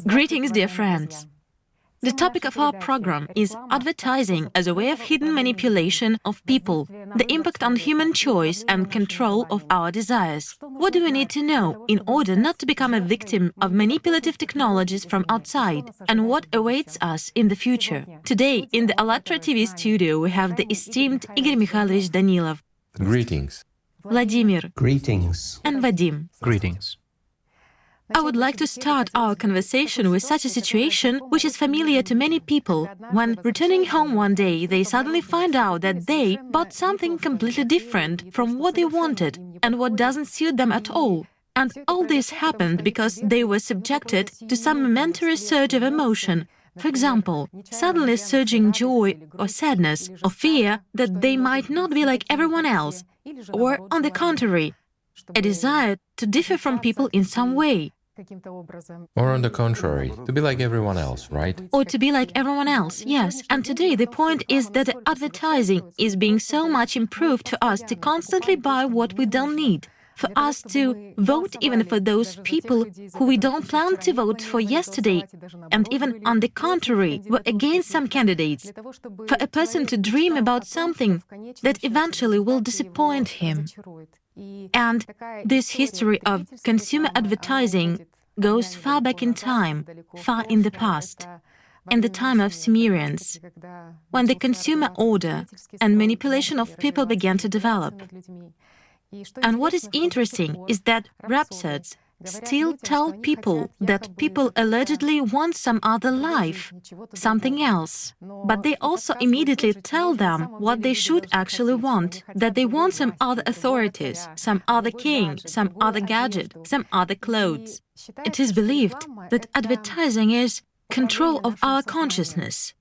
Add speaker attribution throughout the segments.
Speaker 1: Greetings, dear friends. The topic of our program is advertising as a way of hidden manipulation of people, the impact on human choice and control of our desires. What do we need to know in order not to become a victim of manipulative technologies from outside, and what awaits us in the future? Today, in the Alatra TV studio, we have the esteemed Igor Mikhailovich Danilov.
Speaker 2: Greetings.
Speaker 1: Vladimir.
Speaker 3: Greetings.
Speaker 1: And Vadim.
Speaker 4: Greetings.
Speaker 1: I would like to start our conversation with such a situation which is familiar to many people. When returning home one day, they suddenly find out that they bought something completely different from what they wanted and what doesn't suit them at all. And all this happened because they were subjected to some momentary surge of emotion. For example, suddenly surging joy or sadness or fear that they might not be like everyone else, or on the contrary, a desire to differ from people in some way.
Speaker 2: Or on the contrary, to be like everyone else, right?
Speaker 1: or to be like everyone else. Yes, and today the point is that advertising is being so much improved for us to constantly buy what we don't need. For us to vote even for those people who we don't plan to vote for yesterday, and even on the contrary, we're against some candidates. For a person to dream about something that eventually will disappoint him. And this history of consumer advertising goes far back in time, far in the past, in the time of Sumerians, when the consumer order and manipulation of people began to develop. And what is interesting is that rhapsodes still tell people that people allegedly want some other life, something else. But they also immediately tell them what they should actually want that they want some other authorities, some other king, some other gadget, some other clothes. It is believed that advertising is control of our consciousness.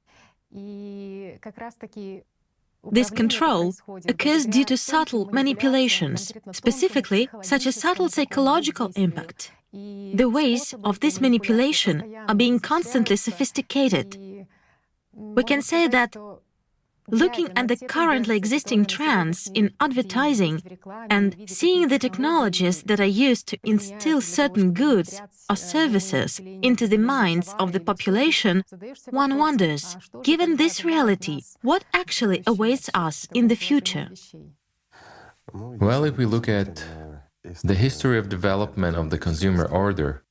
Speaker 1: This control occurs due to subtle manipulations, specifically such a subtle psychological impact. The ways of this manipulation are being constantly sophisticated. We can say that looking at the currently existing trends in advertising and seeing the technologies that are used to instill certain goods or services into the minds of the population, one wonders, given this reality, what actually awaits us in the future?
Speaker 2: Well, if we look at the history of development of the consumer order,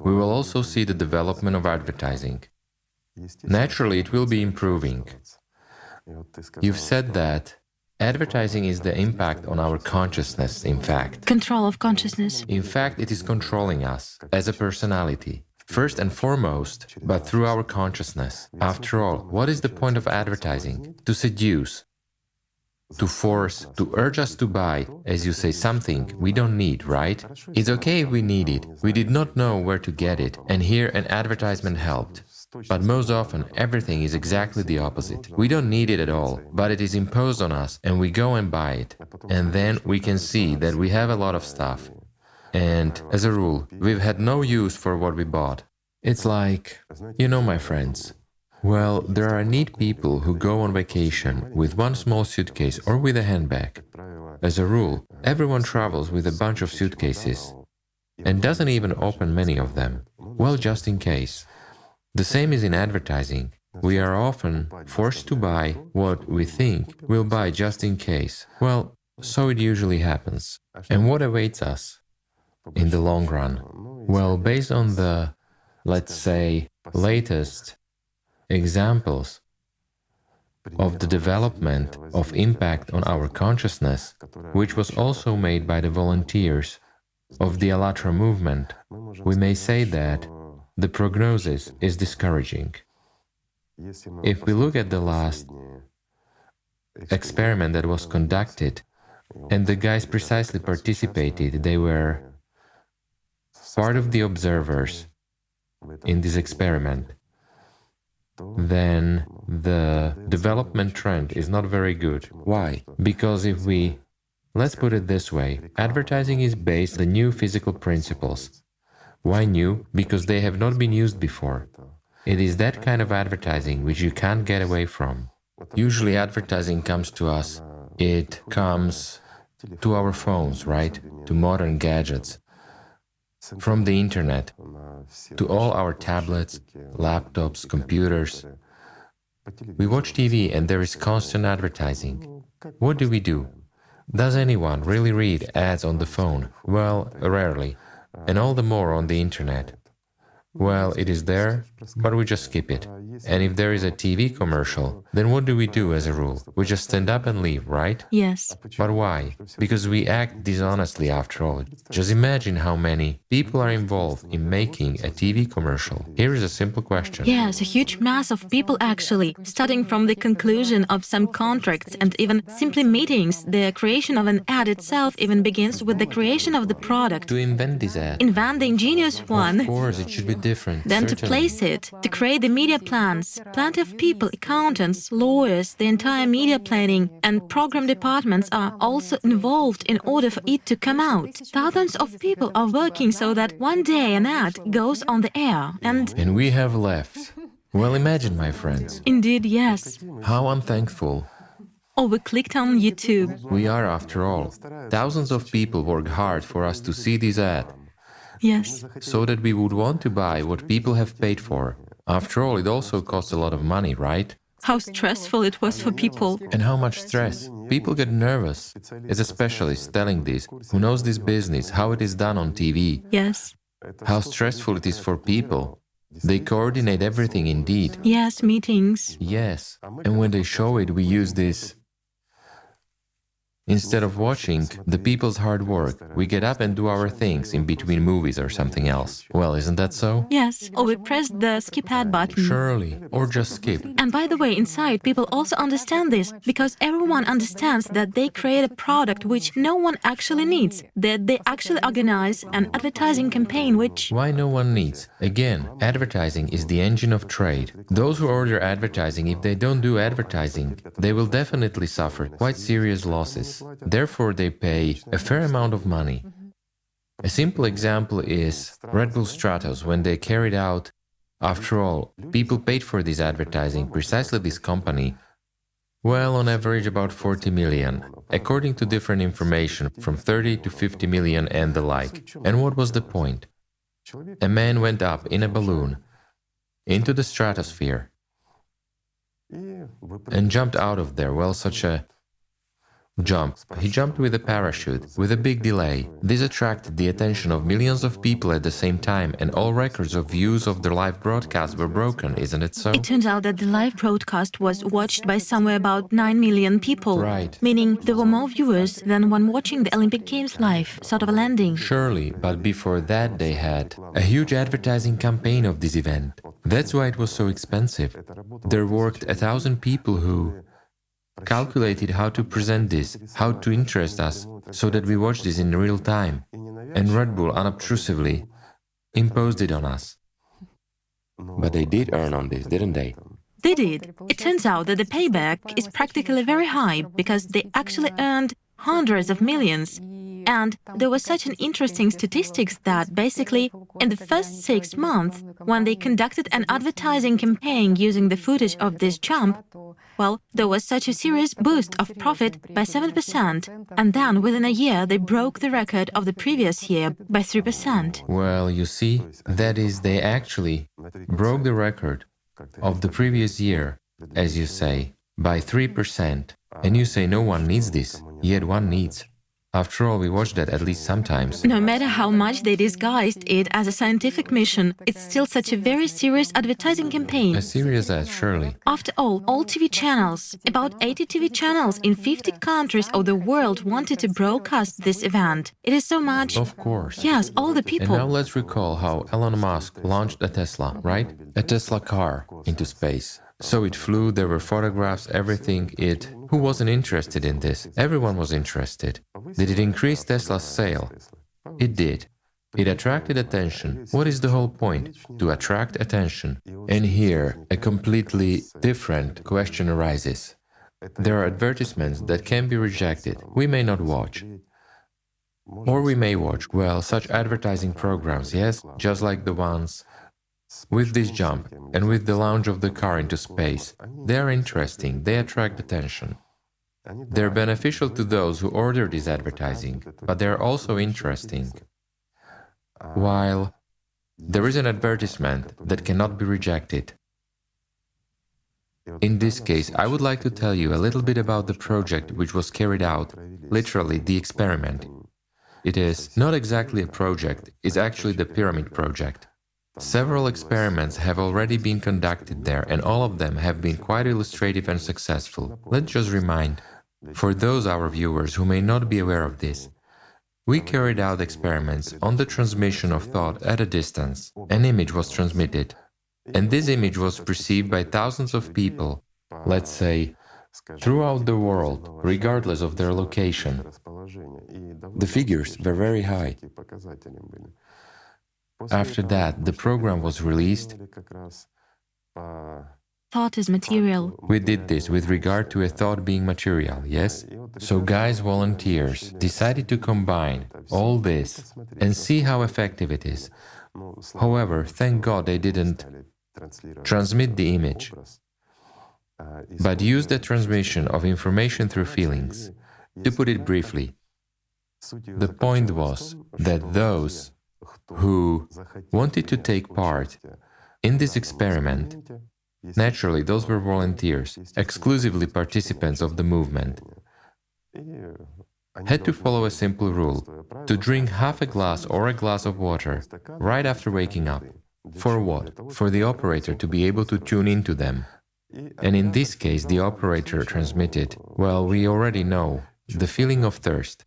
Speaker 2: we will also see the development of advertising. Naturally, it will be improving. You've said that advertising is the impact on our consciousness, in fact.
Speaker 1: Control of consciousness.
Speaker 2: In fact, it is controlling us as a personality. First and foremost, but through our consciousness. After all, what is the point of advertising? To seduce, to force, to urge us to buy, as you say, something we don't need, right? It's okay if we need it. We did not know where to get it, and here an advertisement helped. But most often, everything is exactly the opposite. We don't need it at all, but it is imposed on us, and we go and buy it. And then we can see that we have a lot of stuff. And as a rule, we've had no use for what we bought. It's like, you know, my friends. Well, there are neat people who go on vacation with one small suitcase or with a handbag. As a rule, everyone travels with a bunch of suitcases and doesn't even open many of them. Well, just in case. The same is in advertising. We are often forced to buy what we think we'll buy just in case. Well, so it usually happens. And what awaits us in the long run? Well, based on the, let's say, latest examples of the development of impact on our consciousness, which was also made by the volunteers of the Alatra movement, we may say that the prognosis is discouraging. If we look at the last experiment that was conducted, and the guys precisely participated, they were part of the observers in this experiment, then the development trend is not very good. Why? Because if we, let's put it this way, advertising is based on new physical principles. Why new? Because they have not been used before. It is that kind of advertising which you can't get away from. Usually, advertising comes to us, it comes to our phones, right? To modern gadgets. from the internet to all our tablets, laptops, computers. We watch TV and there is constant advertising. What do we do? Does anyone really read ads on the phone? Well, rarely, and all the more on the internet. Well, it is there, but we just skip it. And if there is a TV commercial, then what do we do as a rule? We just stand up and leave, right?
Speaker 1: Yes.
Speaker 2: But why? Because we act dishonestly after all. Just imagine how many people are involved in making a TV commercial. Here is a simple question.
Speaker 1: Yes, a huge mass of people actually, starting from the conclusion of some contracts and even simply meetings. The creation of an ad itself even begins with the creation of the product.
Speaker 2: To invent this ad.
Speaker 1: Invent the ingenious one.
Speaker 2: Of course, it should be different.
Speaker 1: Then to place it, to create the media plans. Plenty of people, accountants, lawyers, the entire media planning and program departments are also involved in order for it to come out. Thousands of people are working so that one day an ad goes on the air. And
Speaker 2: And we have left. Well, imagine, my friends,
Speaker 1: indeed, yes.
Speaker 2: how unthankful
Speaker 1: Or we clicked on YouTube.
Speaker 2: we are after all. Thousands of people work hard for us to see this ad.
Speaker 1: Yes.
Speaker 2: so that we would want to buy what people have paid for. After all, it also costs a lot of money, right?
Speaker 1: How stressful it was for people.
Speaker 2: And how much stress? People get nervous. As a specialist telling this, who knows this business, how it is done on TV,
Speaker 1: Yes.
Speaker 2: how stressful it is for people. They coordinate everything indeed.
Speaker 1: Yes, meetings.
Speaker 2: Yes. And when they show it, we use this. Instead of watching the people's hard work, we get up and do our things in between movies or something else. Well, isn't that so?
Speaker 1: Yes. Or we press the skip ad button.
Speaker 2: Surely. Or just skip.
Speaker 1: And by the way, inside, people also understand this because everyone understands that they create a product which no one actually needs, that they actually organize an advertising campaign which.
Speaker 2: Why no one needs? Again, advertising is the engine of trade. Those who order advertising, if they don't do advertising, they will definitely suffer quite serious losses. Therefore, they pay a fair amount of money. A simple example is Red Bull Stratos when they carried out. After all, people paid for this advertising, precisely this company. Well, on average, about 40 million, according to different information, from 30 to 50 million and the like. And what was the point? A man went up in a balloon into the stratosphere and jumped out of there. Well, such a jump. He jumped with a parachute, with a big delay. This attracted the attention of millions of people at the same time, and all records of views of the live broadcast were broken, isn't it so?
Speaker 1: It turns out that the live broadcast was watched by somewhere about 9 million people.
Speaker 2: Right.
Speaker 1: Meaning there were more viewers than when watching the Olympic Games live, sort of a landing.
Speaker 2: Surely, but before that they had a huge advertising campaign of this event. That's why it was so expensive. There worked a thousand people who calculated how to present this, how to interest us, so that we watch this in real time. And Red Bull unobtrusively imposed it on us. But they did earn on this, didn't they?
Speaker 1: They did. It turns out that the payback is practically very high because they actually earned hundreds of millions. And there was such an interesting statistics that basically in the first six months, when they conducted an advertising campaign using the footage of this jump, well, there was such a serious boost of profit by 7%, and then within a year they broke the record of the previous year by 3%.
Speaker 2: Well, you see, that is, they actually broke the record of the previous year, as you say, by 3%. And you say no one needs this, yet one needs. After all, we watch that at least sometimes.
Speaker 1: No matter how much they disguised it as a scientific mission, it's still such a very serious advertising campaign.
Speaker 2: A serious ad, surely.
Speaker 1: After all, all TV channels, about 80 TV channels in 50 countries of the world wanted to broadcast this event. It is so much.
Speaker 2: Of course.
Speaker 1: Yes, all the people.
Speaker 2: And now let's recall how Elon Musk launched a Tesla, right? A Tesla car into space. So it flew, there were photographs, everything. It. Who wasn't interested in this? Everyone was interested. Did it increase Tesla's sale? It did. It attracted attention. What is the whole point? To attract attention. And here, a completely different question arises. There are advertisements that can be rejected. We may not watch. Or we may watch, well, such advertising programs, yes, just like the ones with this jump and with the launch of the car into space. They are interesting, they attract attention. They're beneficial to those who order this advertising, but they're also interesting. while there is an advertisement that cannot be rejected. In this case, I would like to tell you a little bit about the project which was carried out, literally the experiment. It is not exactly a project, it's actually the Pyramid Project. Several experiments have already been conducted there, and all of them have been quite illustrative and successful. Let's just remind, for those our viewers who may not be aware of this, we carried out experiments on the transmission of thought at a distance. An image was transmitted, and this image was perceived by thousands of people, let's say, throughout the world, regardless of their location. The figures were very high. After that, the program was released.
Speaker 1: Thought is material.
Speaker 2: We did this with regard to a thought being material, yes? So, guys, volunteers decided to combine all this and see how effective it is. However, thank God they didn't transmit the image, but use the transmission of information through feelings. To put it briefly, the point was that those who wanted to take part in this experiment, naturally, those were volunteers, exclusively participants of the movement, had to follow a simple rule to drink half a glass or a glass of water right after waking up. For what? For the operator to be able to tune into them. And in this case, the operator transmitted, well, we already know, the feeling of thirst.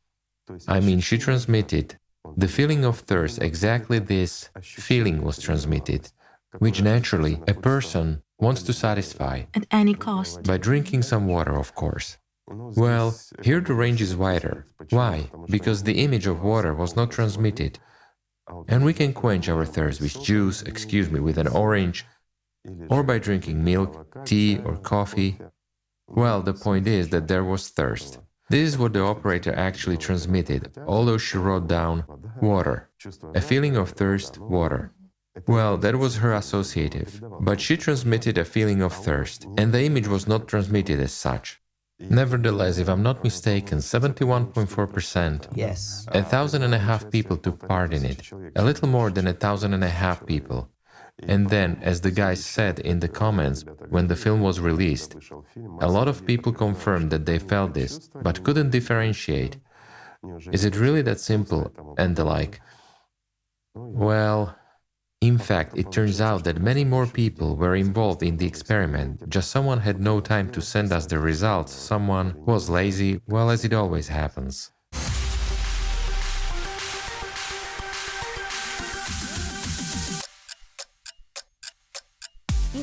Speaker 2: I mean, she transmitted the feeling of thirst, exactly this feeling was transmitted, which naturally a person wants to satisfy.
Speaker 1: At any cost.
Speaker 2: By drinking some water, of course. Well, here the range is wider. Why? Because the image of water was not transmitted. And we can quench our thirst with juice, excuse me, with an orange, or by drinking milk, tea, or coffee. Well, the point is that there was thirst. This is what the operator actually transmitted, although she wrote down water, a feeling of thirst, water. Well, that was her associative, but she transmitted a feeling of thirst, and the image was not transmitted as such. Nevertheless, if I'm not mistaken, 71.4%,
Speaker 3: yes,
Speaker 2: a thousand and a half people took part in it, a little more than a thousand and a half people. And then, as the guys said in the comments when the film was released, a lot of people confirmed that they felt this, but couldn't differentiate. Is it really that simple? And the like. Well, in fact, it turns out that many more people were involved in the experiment, just someone had no time to send us the results, someone was lazy, well, as it always happens.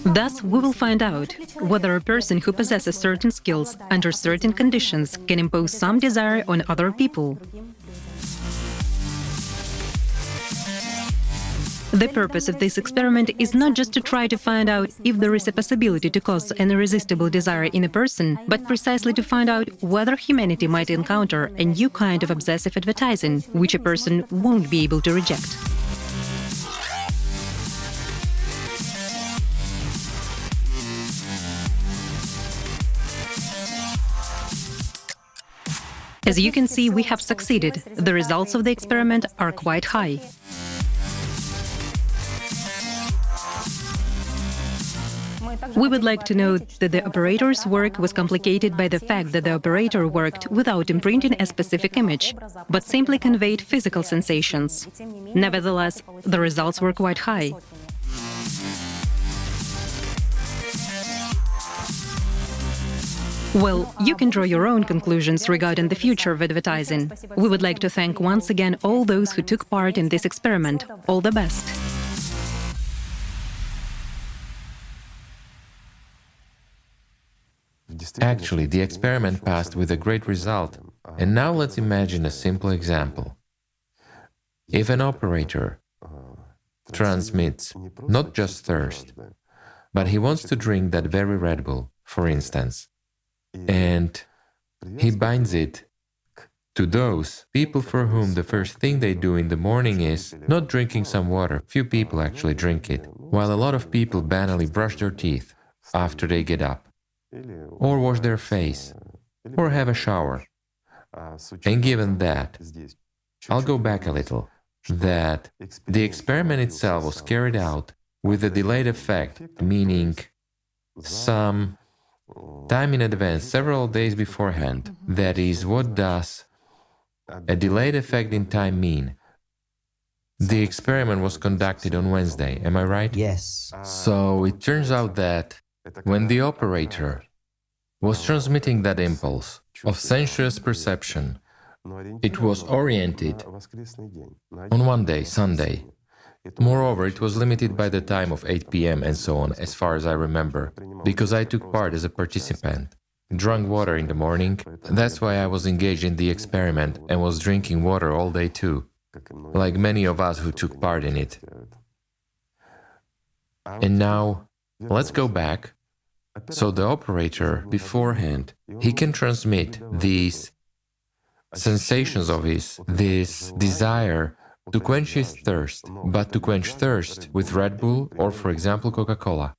Speaker 4: Thus, we will find out whether a person who possesses certain skills under certain conditions can impose some desire on other people. The purpose of this experiment is not just to try to find out if there is a possibility to cause an irresistible desire in a person, but precisely to find out whether humanity might encounter a new kind of obsessive advertising, which a person won't be able to reject. As you can see, we have succeeded. The results of the experiment are quite high. We would like to note that the operator's work was complicated by the fact that the operator worked without imprinting a specific image, but simply conveyed physical sensations. Nevertheless, the results were quite high. Well, you can draw your own conclusions regarding the future of advertising. We would like to thank once again all those who took part in this experiment. All the best.
Speaker 2: Actually, the experiment passed with a great result. And now let's imagine a simple example. If an operator transmits not just thirst, but he wants to drink that very Red Bull, for instance, and he binds it to those people for whom the first thing they do in the morning is not drinking some water. Few people actually drink it, while a lot of people banally brush their teeth after they get up or wash their face, or have a shower. And given that, I'll go back a little. that the experiment itself was carried out with a delayed effect, meaning some time in advance, several days beforehand. That is, what does a delayed effect in time mean? The experiment was conducted on Wednesday, am I right?
Speaker 3: Yes.
Speaker 2: So it turns out that when the operator was transmitting that impulse of sensuous perception, it was oriented on one day, Sunday. Moreover, it was limited by the time of 8 pm and so on, as far as I remember, because I took part as a participant. Drank water in the morning, that's why I was engaged in the experiment and was drinking water all day too, like many of us who took part in it. And now, let's go back. So the operator, beforehand, he can transmit these sensations of his, this desire to quench his thirst, but to quench thirst with Red Bull or, for example, Coca Cola.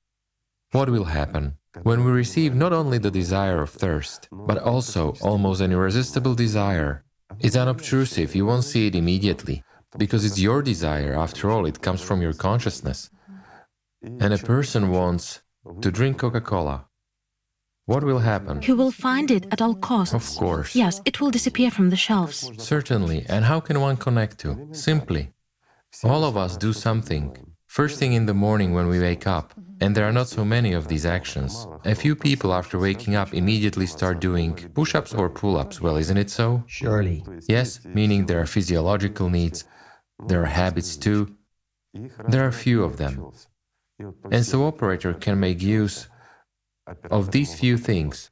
Speaker 2: What will happen? When we receive not only the desire of thirst, but also almost an irresistible desire, it's unobtrusive, you won't see it immediately, because it's your desire, after all, it comes from your consciousness. And a person wants mm-hmm. to drink Coca Cola. What will happen?
Speaker 1: He will find it at all costs.
Speaker 2: Of course.
Speaker 1: Yes, it will disappear from the shelves.
Speaker 2: Certainly. And how can one connect to? Simply. All of us do something. First thing in the morning when we wake up, and there are not so many of these actions. A few people after waking up immediately start doing push ups or pull ups, well, isn't it so?
Speaker 3: Surely.
Speaker 2: Yes, meaning there are physiological needs, there are habits too. There are few of them. And so operator can make use of these few things.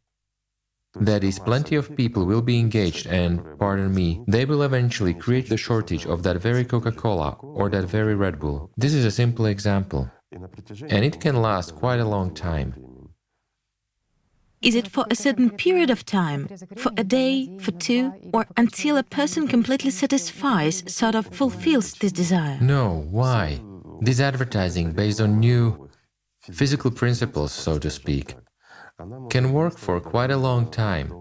Speaker 2: That is, plenty of people will be engaged, and, pardon me, they will eventually create the shortage of that very Coca Cola or that very Red Bull. This is a simple example, and it can last quite a long time.
Speaker 1: Is it for a certain period of time, for a day, for two, or until a person completely satisfies, sort of fulfills this desire?
Speaker 2: No, why? This advertising based on new physical principles, so to speak, can work for quite a long time.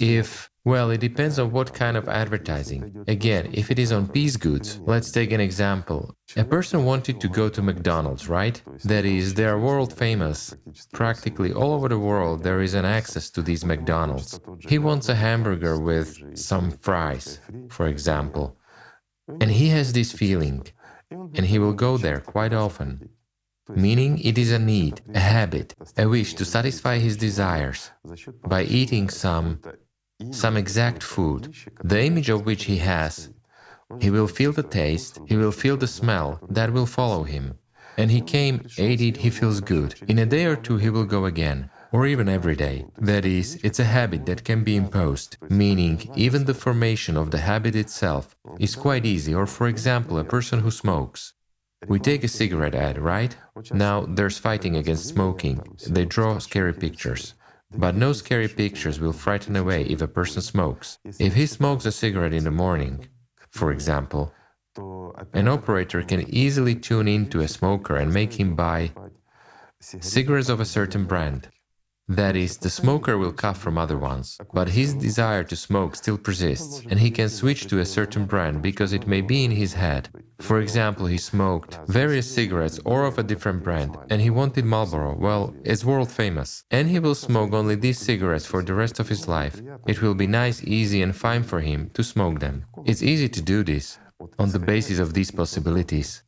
Speaker 2: If, well, it depends on what kind of advertising. Again, if it is on peace goods, let's take an example. A person wanted to go to McDonald's, right? That is, they are world famous. Practically all over the world, there is an access to these McDonald's. He wants a hamburger with some fries, for example. And he has this feeling, and he will go there quite often meaning it is a need, a habit, a wish to satisfy his desires by eating some, some exact food, the image of which he has. He will feel the taste, he will feel the smell, that will follow him. And he came, ate it, he feels good. In a day or two he will go again, or even every day. That is, it's a habit that can be imposed, meaning even the formation of the habit itself is quite easy, or for example, a person who smokes. We take a cigarette ad, right? Now there's fighting against smoking. They draw scary pictures. But no scary pictures will frighten away if a person smokes. If he smokes a cigarette in the morning, for example, an operator can easily tune into a smoker and make him buy cigarettes of a certain brand. That is, the smoker will cut from other ones, but his desire to smoke still persists, and he can switch to a certain brand because it may be in his head. For example, he smoked various cigarettes or of a different brand, and he wanted Marlboro, well, it's world famous, and he will smoke only these cigarettes for the rest of his life. It will be nice, easy, and fine for him to smoke them. It's easy to do this on the basis of these possibilities.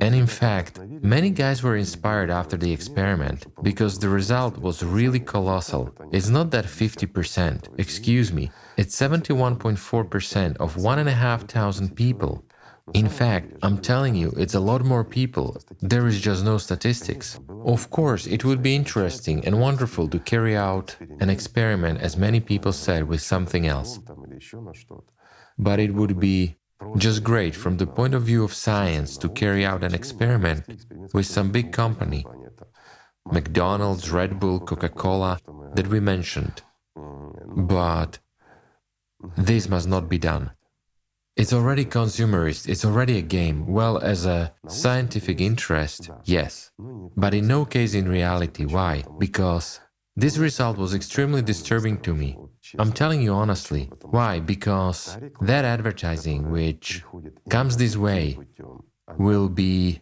Speaker 2: And in fact, many guys were inspired after the experiment because the result was really colossal. It's not that 50%, excuse me, it's 71.4% of 1,500 people. In fact, I'm telling you, it's a lot more people. There is just no statistics. Of course, it would be interesting and wonderful to carry out an experiment, as many people said, with something else. But it would be just great from the point of view of science to carry out an experiment with some big company, McDonald's, Red Bull, Coca Cola, that we mentioned. But this must not be done. It's already consumerist, it's already a game. Well, as a scientific interest, yes. But in no case in reality. Why? Because this result was extremely disturbing to me. I'm telling you honestly. Why? Because that advertising which comes this way will be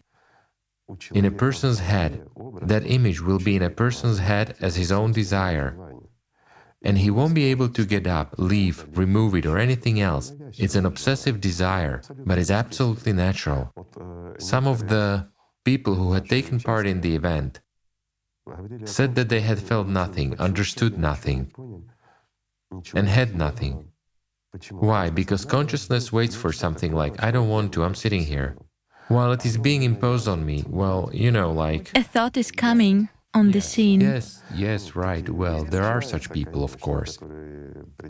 Speaker 2: in a person's head. That image will be in a person's head as his own desire. And he won't be able to get up, leave, remove it, or anything else. It's an obsessive desire, but it's absolutely natural. Some of the people who had taken part in the event said that they had felt nothing, understood nothing, and had nothing. Why? Because consciousness waits for something like, I don't want to, I'm sitting here. While it is being imposed on me, well, you know, like.
Speaker 1: A thought is coming on the scene.
Speaker 2: Yes, yes, right. Well, there are such people, of course.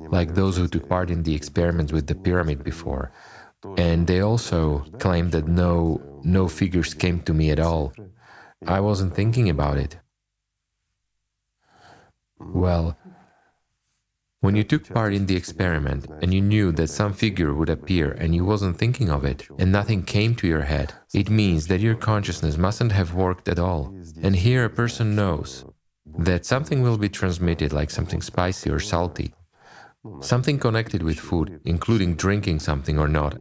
Speaker 2: Like those who took part in the experiments with the pyramid before. And they also claimed that no no figures came to me at all. I wasn't thinking about it. Well, when you took part in the experiment and you knew that some figure would appear and you wasn't thinking of it and nothing came to your head, it means that your consciousness mustn't have worked at all. And here a person knows that something will be transmitted like something spicy or salty, something connected with food, including drinking something or not.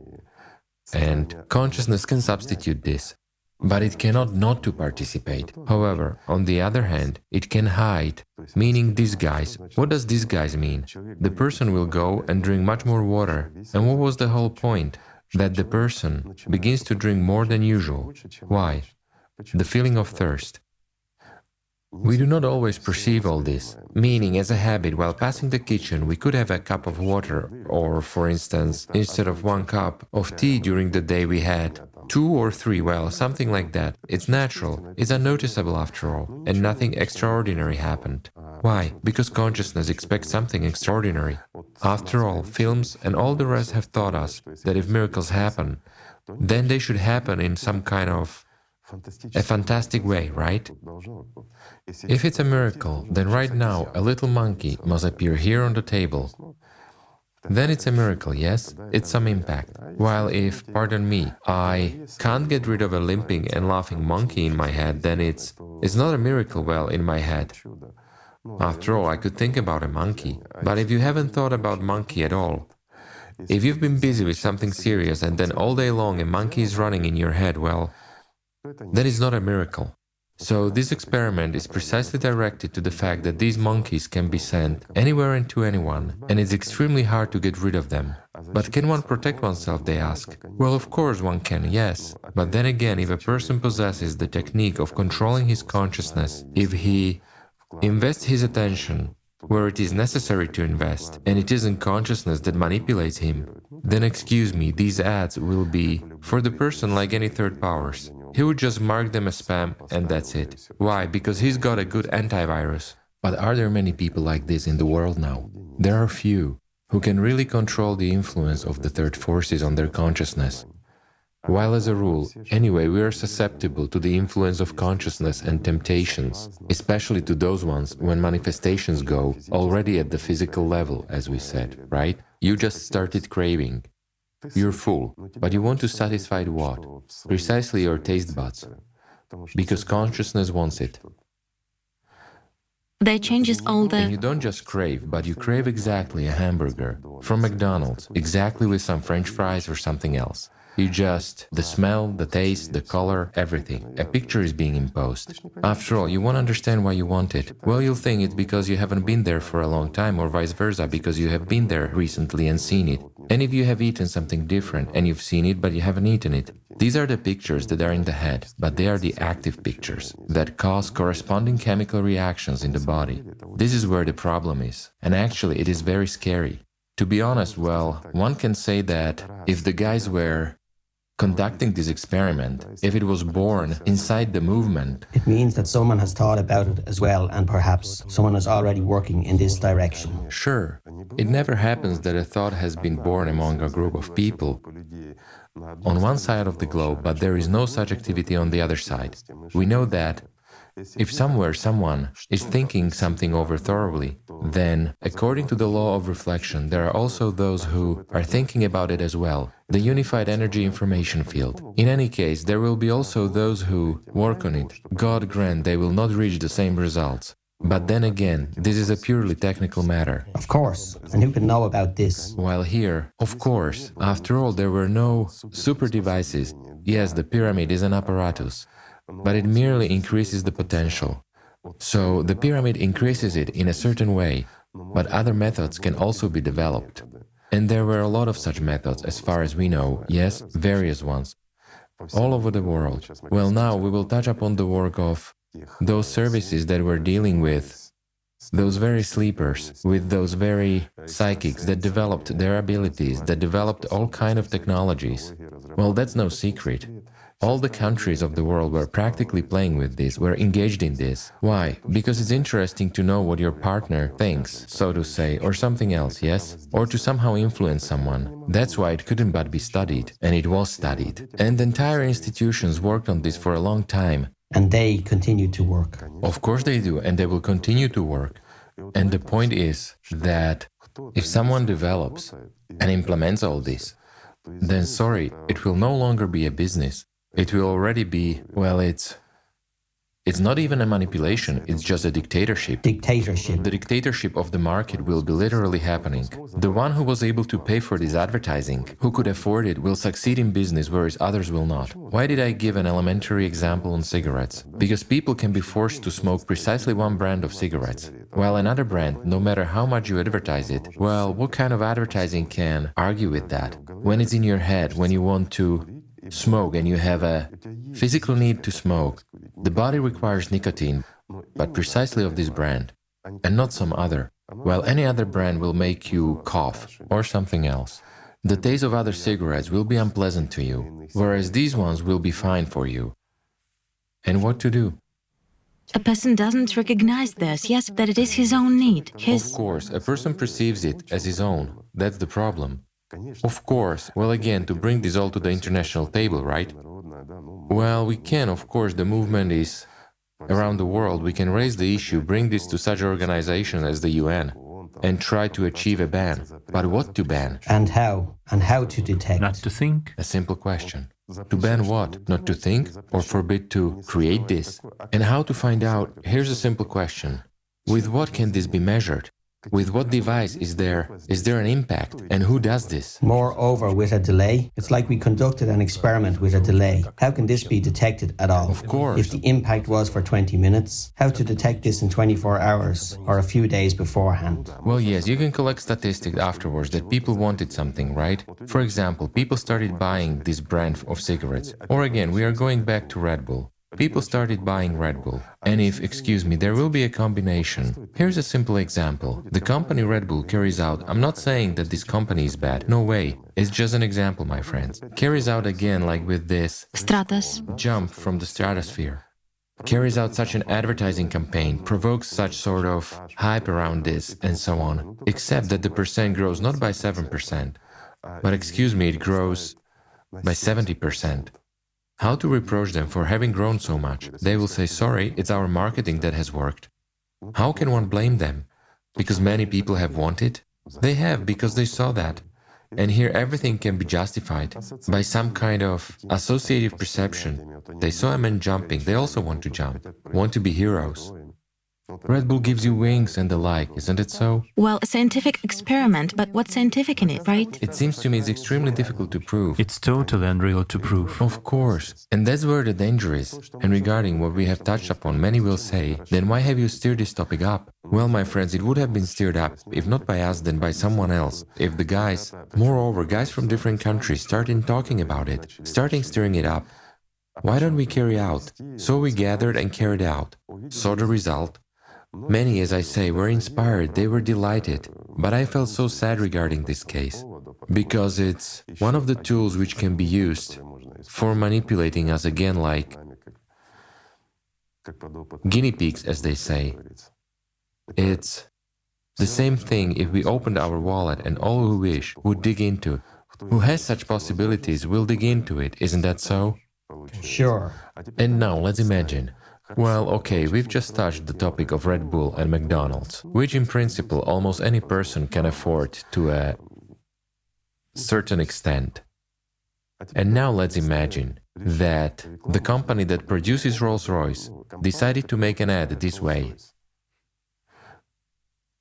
Speaker 2: And consciousness can substitute this but it cannot not to participate. However, on the other hand, it can hide, meaning disguise. What does disguise mean? The person will go and drink much more water. And what was the whole point? That the person begins to drink more than usual. Why? The feeling of thirst. We do not always perceive all this, meaning as a habit while passing the kitchen we could have a cup of water, or for instance, instead of one cup of tea during the day we had two or three, well, something like that. It's natural, it's unnoticeable after all, and nothing extraordinary happened. Why? Because consciousness expects something extraordinary. After all, films and all the rest have taught us that if miracles happen, then they should happen in some kind of a fantastic way, right? If it's a miracle, then right now a little monkey must appear here on the table. Then it's a miracle, yes? It's some impact. While if, pardon me, I can't get rid of a limping and laughing monkey in my head, then it's it's not a miracle well in my head. After all, I could think about a monkey. But if you haven't thought about monkey at all, if you've been busy with something serious and then all day long a monkey is running in your head, well, that is not a miracle. So this experiment is precisely directed to the fact that these monkeys can be sent anywhere and to anyone, and it's extremely hard to get rid of them. But can one protect oneself, they ask? Well, of course one can, yes. But then again, if a person possesses the technique of controlling his consciousness, if he invests his attention where it is necessary to invest, and it isn't consciousness that manipulates him, then excuse me, these ads will be for the person like any third powers. He would just mark them as spam and that's it. Why? Because he's got a good antivirus. But are there many people like this in the world now? There are few who can really control the influence of the third forces on their consciousness. While as a rule, anyway, we are susceptible to the influence of consciousness and temptations, especially to those ones when manifestations go already at the physical level, as we said, right? You just started craving. You're full, but you want to satisfy what? Precisely your taste buds, because consciousness wants it.
Speaker 1: That changes all the.
Speaker 2: And you don't just crave, but you crave exactly a hamburger from McDonald's, exactly with some French fries or something else. You just, the smell, the taste, the color, everything. A picture is being imposed. After all, you won't understand why you want it. Well, you'll think it's because you haven't been there for a long time, or vice versa, because you have been there recently and seen it. And if you have eaten something different and you've seen it but you haven't eaten it, these are the pictures that are in the head, but they are the active pictures that cause corresponding chemical reactions in the body. This is where the problem is. And actually, it is very scary. To be honest, well, one can say that if the guys were conducting this experiment, if it was born inside the movement,
Speaker 3: it means that someone has thought about it as well, and perhaps someone is already working in this direction.
Speaker 2: Sure, it never happens that a thought has been born among a group of people on one side of the globe, but there is no such activity on the other side. We know that if somewhere someone is thinking something over thoroughly, then, according to the law of reflection, there are also those who are thinking about it as well, the unified energy information field. In any case, there will be also those who work on it. God grant they will not reach the same results. But then again, this is a purely technical matter.
Speaker 3: Of course. And who can know about this?
Speaker 2: While here, of course, after all, there were no super devices. Yes, the pyramid is an apparatus, but it merely increases the potential. So the pyramid increases it in a certain way, but other methods can also be developed. And there were a lot of such methods, as far as we know, yes, various ones, all over the world. Well, now we will touch upon the work of those services that were dealing with those very sleepers, with those very psychics that developed their abilities, that developed all kind of technologies. Well, that's no secret. All the countries of the world were practically playing with this, were engaged in this. Why? Because it's interesting to know what your partner thinks, so to say, or something else, yes? Or to somehow influence someone. That's why it couldn't but be studied, and it was studied. And entire institutions worked on this for a long time.
Speaker 3: And they continue to work.
Speaker 2: Of course they do, and they will continue to work. And the point is that if someone develops and implements all this, then sorry, it will no longer be a business. It will already be, well, it's it's not even a manipulation, it's just a dictatorship.
Speaker 3: Dictatorship.
Speaker 2: The dictatorship of the market will be literally happening. The one who was able to pay for this advertising, who could afford it, will succeed in business, whereas others will not. Why did I give an elementary example on cigarettes? Because people can be forced to smoke precisely one brand of cigarettes, while another brand, no matter how much you advertise it, well, what kind of advertising can argue with that? When it's in your head, when you want to smoke and you have a physical need to smoke, the body requires nicotine, but precisely of this brand, and not some other, while any other brand will make you cough or something else. The taste of other cigarettes will be unpleasant to you, whereas these ones will be fine for you. And what to do?
Speaker 1: A person doesn't recognize this, yes, that it is his own need, his...
Speaker 2: Of course, a person perceives it as his own. That's the problem. Of course. Well, again, to bring this all to the international table, right? Well, we can, of course, the movement is around the world. We can raise the issue, bring this to such organizations as the UN, and try to achieve a ban. But what to ban?
Speaker 3: And how? And how to detect?
Speaker 5: Not to think?
Speaker 2: A simple question. To ban what? Not to think? Or forbid to create this? And how to find out? Here's a simple question. With what can this be measured? With what device is there is there an impact and who does this?
Speaker 3: Moreover, with a delay, it's like we conducted an experiment with a delay. How can this be detected at all?
Speaker 2: Of course.
Speaker 3: If the impact was for 20 minutes, how to detect this in 24 hours or a few days beforehand?
Speaker 2: Well, yes, you can collect statistics afterwards that people wanted something, right? For example, people started buying this brand of cigarettes. Or again, we are going back to Red Bull. People started buying Red Bull. And if, excuse me, there will be a combination. Here's a simple example. The company Red Bull carries out, I'm not saying that this company is bad, no way. It's just an example, my friends. Carries out again, like with this
Speaker 1: Stratos.
Speaker 2: jump from the stratosphere. Carries out such an advertising campaign, provokes such sort of hype around this, and so on. Except that the percent grows not by 7%, but excuse me, it grows by 70%. How to reproach them for having grown so much? They will say, sorry, it's our marketing that has worked. How can one blame them? Because many people have wanted? They have, because they saw that. And here everything can be justified by some kind of associative perception. They saw a man jumping, they also want to jump, want to be heroes. Red Bull gives you wings and the like, isn't it so?
Speaker 1: Well, a scientific experiment, but what's scientific in it, right?
Speaker 2: It seems to me it's extremely difficult to prove.
Speaker 5: It's totally unreal to prove.
Speaker 2: Of course. And that's where the danger is. And regarding what we have touched upon, many will say, then why have you steered this topic up? Well, my friends, it would have been steered up, if not by us, then by someone else. If the guys, moreover, guys from different countries, started talking about it, starting steering it up. Why don't we carry out? So we gathered and carried out. Saw the result, Many, as I say, were inspired, they were delighted. But I felt so sad regarding this case, because it's one of the tools which can be used for manipulating us again, like guinea pigs, as they say. It's the same thing if we opened our wallet and all who wish would dig into, who has such possibilities will dig into it, isn't that so?
Speaker 3: Sure.
Speaker 2: And now let's imagine well, okay, we've just touched the topic of Red Bull and McDonald's, which in principle almost any person can afford to a certain extent. And now let's imagine that the company that produces Rolls Royce decided to make an ad this way.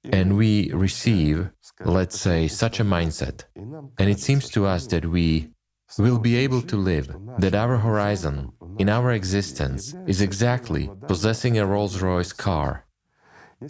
Speaker 2: and we receive, let's say, such a mindset. And it seems to us that we will be able to live, that our horizon in our existence is exactly possessing a Rolls Royce car.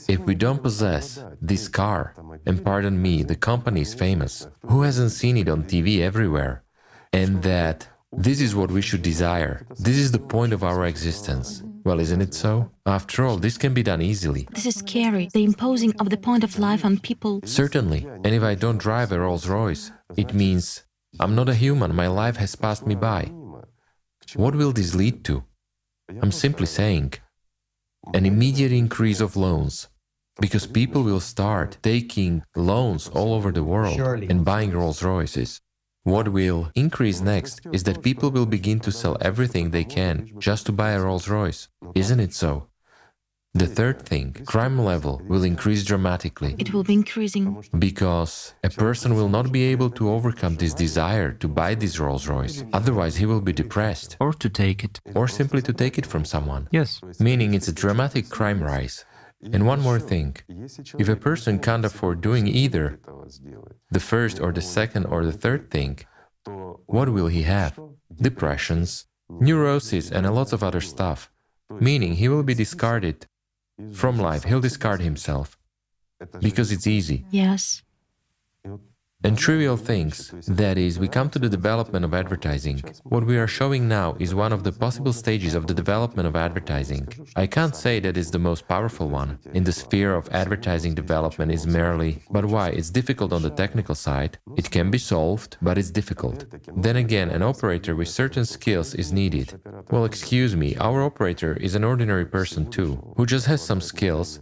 Speaker 2: If we don't possess this car, and pardon me, the company is famous, who hasn't seen it on TV everywhere? And that this is what we should desire. This is the point of our existence. Well, isn't it so? After all, this can be done easily.
Speaker 1: This is scary, the imposing of the point of life on people.
Speaker 2: Certainly. And if I don't drive a Rolls Royce, it means I'm not a human, my life has passed me by. What will this lead to? I'm simply saying an immediate increase of loans. Because people will start taking loans all over the world
Speaker 3: Surely.
Speaker 2: and buying Rolls Royces. What will increase next is that people will begin to sell everything they can just to buy a Rolls Royce. Isn't it so? The third thing, crime level will increase dramatically
Speaker 1: It will be increasing.
Speaker 2: because a person will not be able to overcome this desire to buy this Rolls Royce. Otherwise, he will be depressed
Speaker 5: Or to take it.
Speaker 2: or simply to take it from someone.
Speaker 5: Yes.
Speaker 2: Meaning it's a dramatic crime rise. And one more thing if a person can't afford doing either the first or the second or the third thing, what will he have? Depressions, neuroses, and a lot of other stuff. Meaning he will be discarded from life, he'll discard himself because it's easy.
Speaker 1: Yes.
Speaker 2: And trivial things, that is, we come to the development of advertising. What we are showing now is one of the possible stages of the development of advertising. I can't say that it's the most powerful one. In the sphere of advertising development is merely, but why? It's difficult on the technical side. It can be solved, but it's difficult. Then again, an operator with certain skills is needed. Well, excuse me, our operator is an ordinary person too, who just has some skills,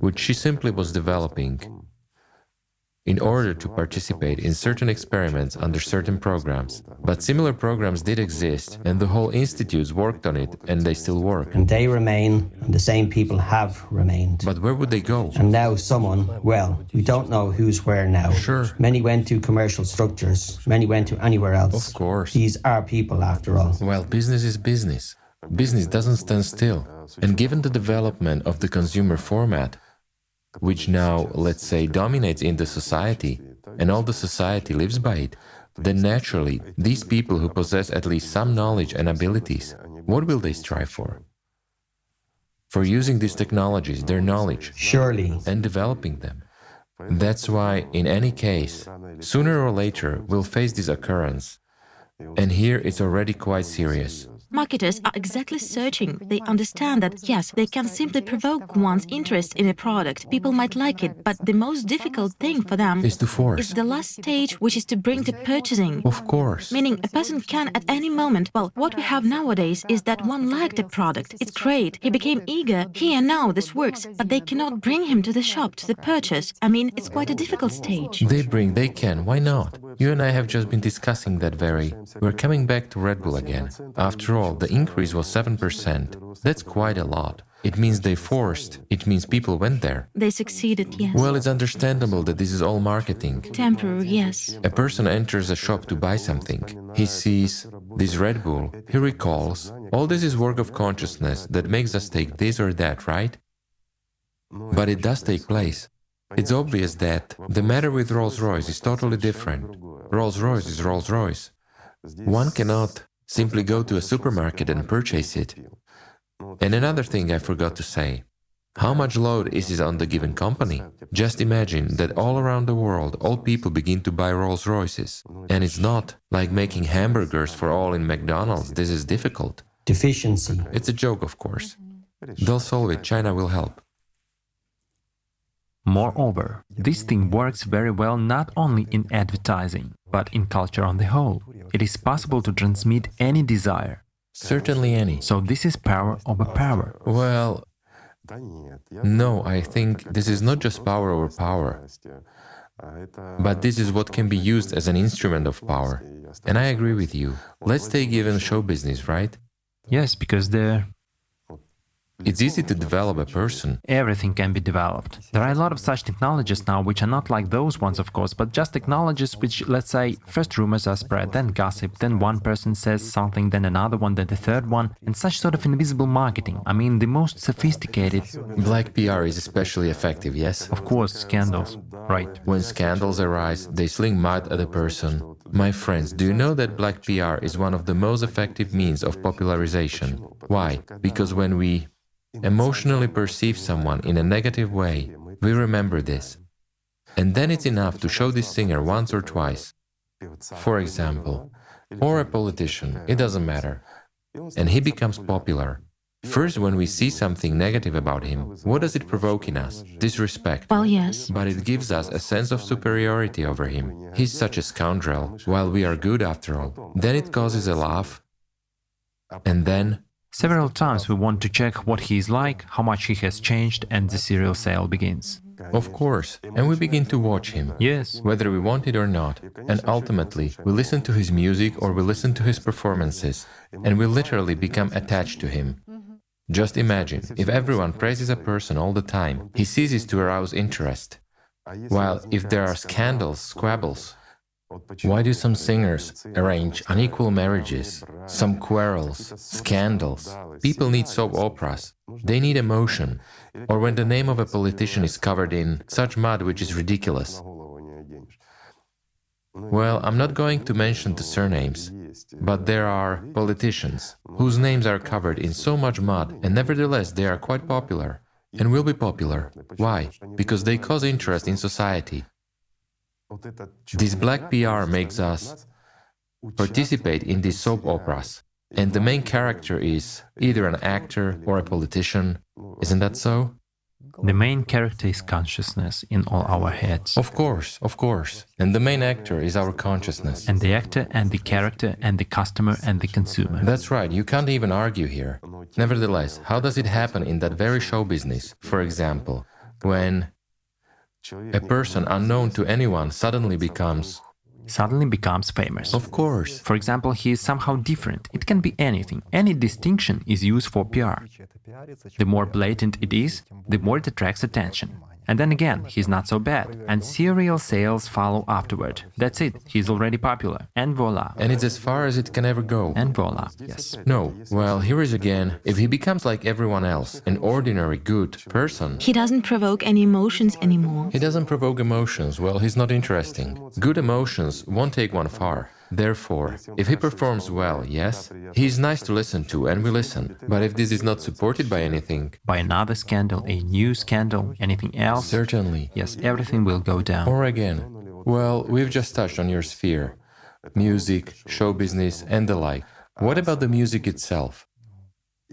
Speaker 2: which she simply was developing in order to participate in certain experiments under certain programs. But similar programs did exist, and the whole institutes worked on it, and they still work.
Speaker 3: And they remain, and the same people have remained.
Speaker 2: But where would they go?
Speaker 3: And now someone, well, we don't know who's where now.
Speaker 2: Sure.
Speaker 3: Many went to commercial structures, many went to anywhere else.
Speaker 2: Of course.
Speaker 3: These are people, after all.
Speaker 2: Well, business is business. Business doesn't stand still. And given the development of the consumer format, which now, let's say, dominates in the society, and all the society lives by it, then naturally, these people who possess at least some knowledge and abilities, what will they strive for? For using these technologies, their knowledge,
Speaker 3: Surely,
Speaker 2: and developing them. That's why, in any case, sooner or later, we'll face this occurrence. And here it's already quite serious.
Speaker 1: Marketers are exactly searching. They understand that, yes, they can simply provoke one's interest in a product. People might like it, but the most difficult thing for them
Speaker 2: Is to force.
Speaker 1: is the last stage, which is to bring to purchasing.
Speaker 2: Of course.
Speaker 1: Meaning a person can at any moment, well, what we have nowadays is that one liked a product, it's great, he became eager, here now this works, but they cannot bring him to the shop, to the purchase. I mean, it's quite a difficult stage.
Speaker 2: They bring, they can, why not? You and I have just been discussing that very. We're coming back to Red Bull again. After all, the increase was 7%. That's quite a lot. It means they forced, it means people went there.
Speaker 1: They succeeded, yes.
Speaker 2: Well, it's understandable that this is all marketing.
Speaker 1: Temporary, yes.
Speaker 2: A person enters a shop to buy something. He sees this Red Bull. He recalls, all this is work of consciousness that makes us take this or that, right? But it does take place. It's obvious that the matter with Rolls Royce is totally different. Rolls Royce is Rolls Royce. One cannot simply go to a supermarket and purchase it. And another thing I forgot to say how much load is it on the given company? Just imagine that all around the world, all people begin to buy Rolls Royces. And it's not like making hamburgers for all in McDonald's. This is difficult.
Speaker 3: deficiency.
Speaker 2: It's a joke, of course. They'll solve it. China will help.
Speaker 5: Moreover, this thing works very well not only in advertising, but in culture on the whole. It is possible to transmit any desire.
Speaker 2: Certainly any.
Speaker 5: So this is power over power.
Speaker 2: Well, no, I think this is not just power over power, but this is what can be used as an instrument of power. And I agree with you. Let's take even show business, right?
Speaker 5: Yes, because there
Speaker 2: It's easy to develop a person.
Speaker 5: Everything can be developed. There are a lot of such technologies now which are not like those ones, of course, but just technologies which, let's say, first rumors are spread, then gossip, then one person says something, then another one, then the third one, and such sort of invisible marketing. I mean, the most sophisticated.
Speaker 2: Black PR is especially effective, yes?
Speaker 5: Of course, scandals. Right.
Speaker 2: When scandals arise, they sling mud at a person. My friends, do you know that black PR is one of the most effective means of popularization? Why? Because when we emotionally perceive someone in a negative way, we remember this. And then it's enough to show this singer once or twice. For example, or a politician, it doesn't matter. And he becomes popular. First, when we see something negative about him, what does it provoke in us? Disrespect.
Speaker 1: Well, yes.
Speaker 2: But it gives us a sense of superiority over him. He's such a scoundrel, while we are good after all. Then it causes a laugh. And then
Speaker 5: Several times we want to check what he is like, how much he has changed, and the serial sale begins.
Speaker 2: Of course, and we begin to watch him.
Speaker 5: Yes.
Speaker 2: Whether we want it or not. And ultimately, we listen to his music or we listen to his performances, and we literally become attached to him. Just imagine, if everyone praises a person all the time, he ceases to arouse interest. While if there are scandals, squabbles, why do some singers arrange unequal marriages, some quarrels, scandals? People need soap operas. They need emotion. Or when the name of a politician is covered in such mud which is ridiculous. Well, I'm not going to mention the surnames, but there are politicians whose names are covered in so much mud, and nevertheless they are quite popular and will be popular. Why? Because they cause interest in society. This black PR makes us participate in these soap operas, and the main character is either an actor or a politician. Isn't that so?
Speaker 5: The main character is consciousness in all our heads.
Speaker 2: Of course, of course. And the main actor is our consciousness.
Speaker 5: And the actor and the character and the customer and the consumer.
Speaker 2: That's right, you can't even argue here. Nevertheless, how does it happen in that very show business? For example, when a person unknown to anyone suddenly becomes
Speaker 5: Suddenly becomes famous.
Speaker 2: Of course.
Speaker 5: For example, he is somehow different. It can be anything. Any distinction is used for PR. The more blatant it is, the more it attracts attention. And then again, he's not so bad. And serial sales follow afterward. That's it. He's already popular. And voila.
Speaker 2: And it's as far as it can ever go.
Speaker 5: And voila. Yes.
Speaker 2: No. Well, here is again. If he becomes like everyone else, an ordinary, good person,
Speaker 1: He doesn't provoke any emotions anymore.
Speaker 2: he doesn't provoke emotions. Well, he's not interesting. Good emotions won't take one far. Therefore, if he performs well, yes, he is nice to listen to and we listen. But if this is not supported by anything,
Speaker 5: By another scandal, a new scandal, anything else,
Speaker 2: certainly.
Speaker 5: yes, everything will go down.
Speaker 2: Or again, well, we've just touched on your sphere music, show business, and the like. What about the music itself?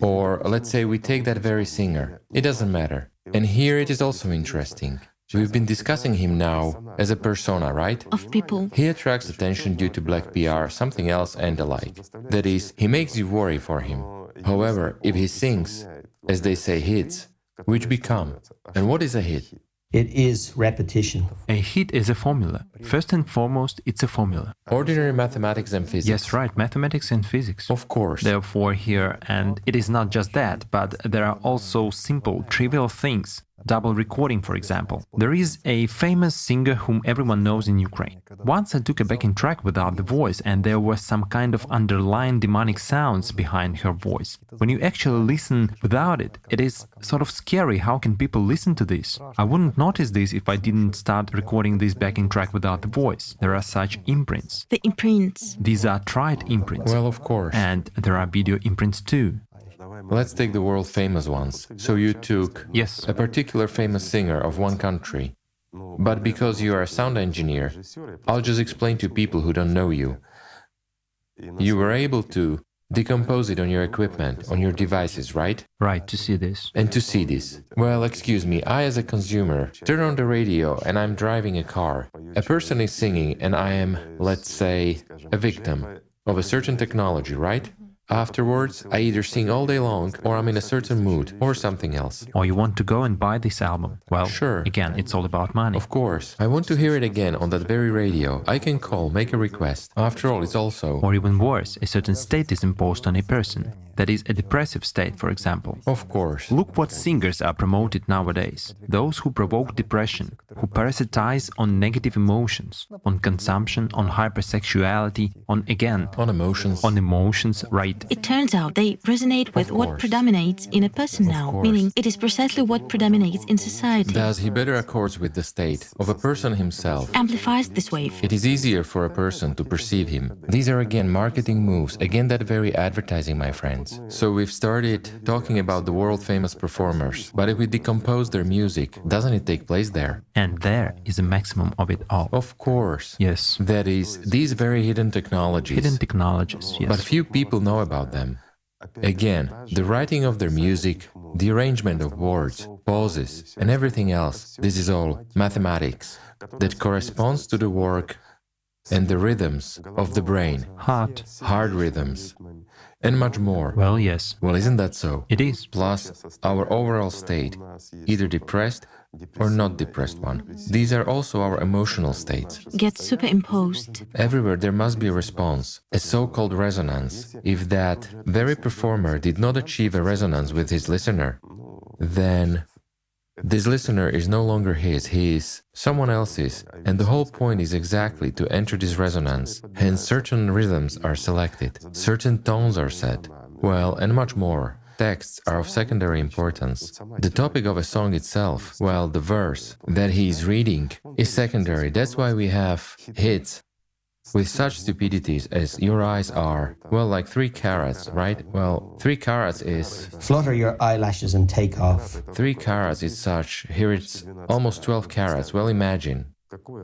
Speaker 2: Or let's say we take that very singer. It doesn't matter. And here it is also interesting. We've been discussing him now as a persona, right?
Speaker 1: Of people.
Speaker 2: He attracts attention due to black PR, something else, and the like. That is, he makes you worry for him. However, if he sings, as they say, hits, which become, and what is a hit?
Speaker 3: It is repetition.
Speaker 5: A hit is a formula. First and foremost, it's a formula.
Speaker 2: Ordinary mathematics and physics.
Speaker 5: Yes, right, mathematics and physics.
Speaker 2: Of course.
Speaker 5: Therefore, here, and it is not just that, but there are also simple, trivial things. Double recording, for example. There is a famous singer whom everyone knows in Ukraine. Once I took a backing track without the voice, and there was some kind of underlying demonic sounds behind her voice. When you actually listen without it, it is sort of scary. How can people listen to this? I wouldn't notice this if I didn't start recording this backing track without the voice. There are such imprints.
Speaker 1: The imprints.
Speaker 5: These are tried imprints.
Speaker 2: Well, of course.
Speaker 5: and there are video imprints too.
Speaker 2: Let's take the world famous ones. So you took
Speaker 5: Yes.
Speaker 2: a particular famous singer of one country. But because you are a sound engineer, I'll just explain to people who don't know you. You were able to decompose it on your equipment, on your devices, right?
Speaker 5: Right, to see this.
Speaker 2: And to see this. Well, excuse me, I as a consumer turn on the radio and I'm driving a car. A person is singing and I am, let's say, a victim of a certain technology, right? Afterwards, I either sing all day long or I'm in a certain mood or something else.
Speaker 5: Or you want to go and buy this album. Well,
Speaker 2: Sure.
Speaker 5: again, it's all about money.
Speaker 2: Of course, I want to hear it again on that very radio. I can call, make a request. After all, it's also.
Speaker 5: Or even worse, a certain state is imposed on a person. That is a depressive state, for example.
Speaker 2: Of course.
Speaker 5: Look what singers are promoted nowadays. Those who provoke depression, who parasitize on negative emotions, on consumption, on hypersexuality, on again,
Speaker 2: On emotions.
Speaker 5: on emotions, right?
Speaker 1: It turns out they resonate with what predominates in a person now,
Speaker 2: course.
Speaker 1: meaning it is precisely what predominates in society.
Speaker 2: Thus, he better accords with the state of a person himself.
Speaker 1: Amplifies this wave.
Speaker 2: It is easier for a person to perceive him. These are again marketing moves, again that very advertising, my friends. So we've started talking about the world famous performers, but if we decompose their music, doesn't it take place there?
Speaker 5: And there is a maximum of it all.
Speaker 2: Of course.
Speaker 5: Yes.
Speaker 2: That is, these very hidden technologies.
Speaker 5: Hidden technologies, yes.
Speaker 2: But few people know about them. Again, the writing of their music, the arrangement of words, pauses, and everything else, this is all mathematics that corresponds to the work and the rhythms of the brain,
Speaker 5: Heart.
Speaker 2: hard rhythms, and much more.
Speaker 5: Well, yes,
Speaker 2: Well, isn't that so?
Speaker 5: it is.
Speaker 2: Plus, our overall state, either depressed or not depressed one. These are also our emotional states.
Speaker 1: Get superimposed.
Speaker 2: Everywhere there must be a response, a so called resonance. If that very performer did not achieve a resonance with his listener, then this listener is no longer his, he is someone else's. And the whole point is exactly to enter this resonance. Hence, certain rhythms are selected, certain tones are set, well, and much more. Texts are of secondary importance. The topic of a song itself, well, the verse that he is reading, is secondary. That's why we have hits with such stupidities as your eyes are, well, like three carats, right? Well, three carats is
Speaker 3: Flutter your eyelashes and take off.
Speaker 2: three carats is such. Here it's almost 12 carats. Well, imagine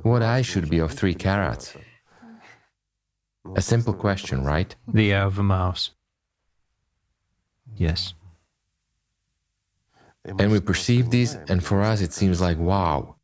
Speaker 2: what eye should be of three carats. A simple question, right?
Speaker 5: The eye of a mouse. Yes.
Speaker 2: And we perceive this, and for us it seems like wow.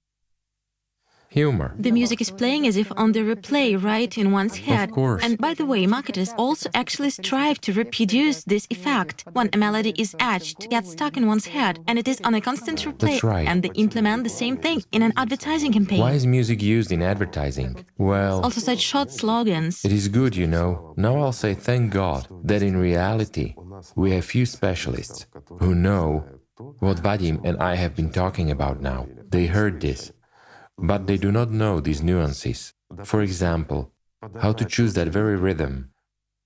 Speaker 2: Humor.
Speaker 1: The music is playing as if on the replay right in one's head.
Speaker 2: Of course.
Speaker 1: And by the way, marketers also actually strive to reproduce this effect. When a melody is etched, gets stuck in one's head, and it is on a constant replay.
Speaker 2: That's right.
Speaker 1: And they implement the same thing in an advertising campaign.
Speaker 2: Why is music used in advertising? Well,
Speaker 1: Also such short slogans.
Speaker 2: It is good, you know. Now I'll say thank God that in reality we have few specialists who know what Vadim and I have been talking about now. They heard this, but they do not know these nuances. For example, how to choose that very rhythm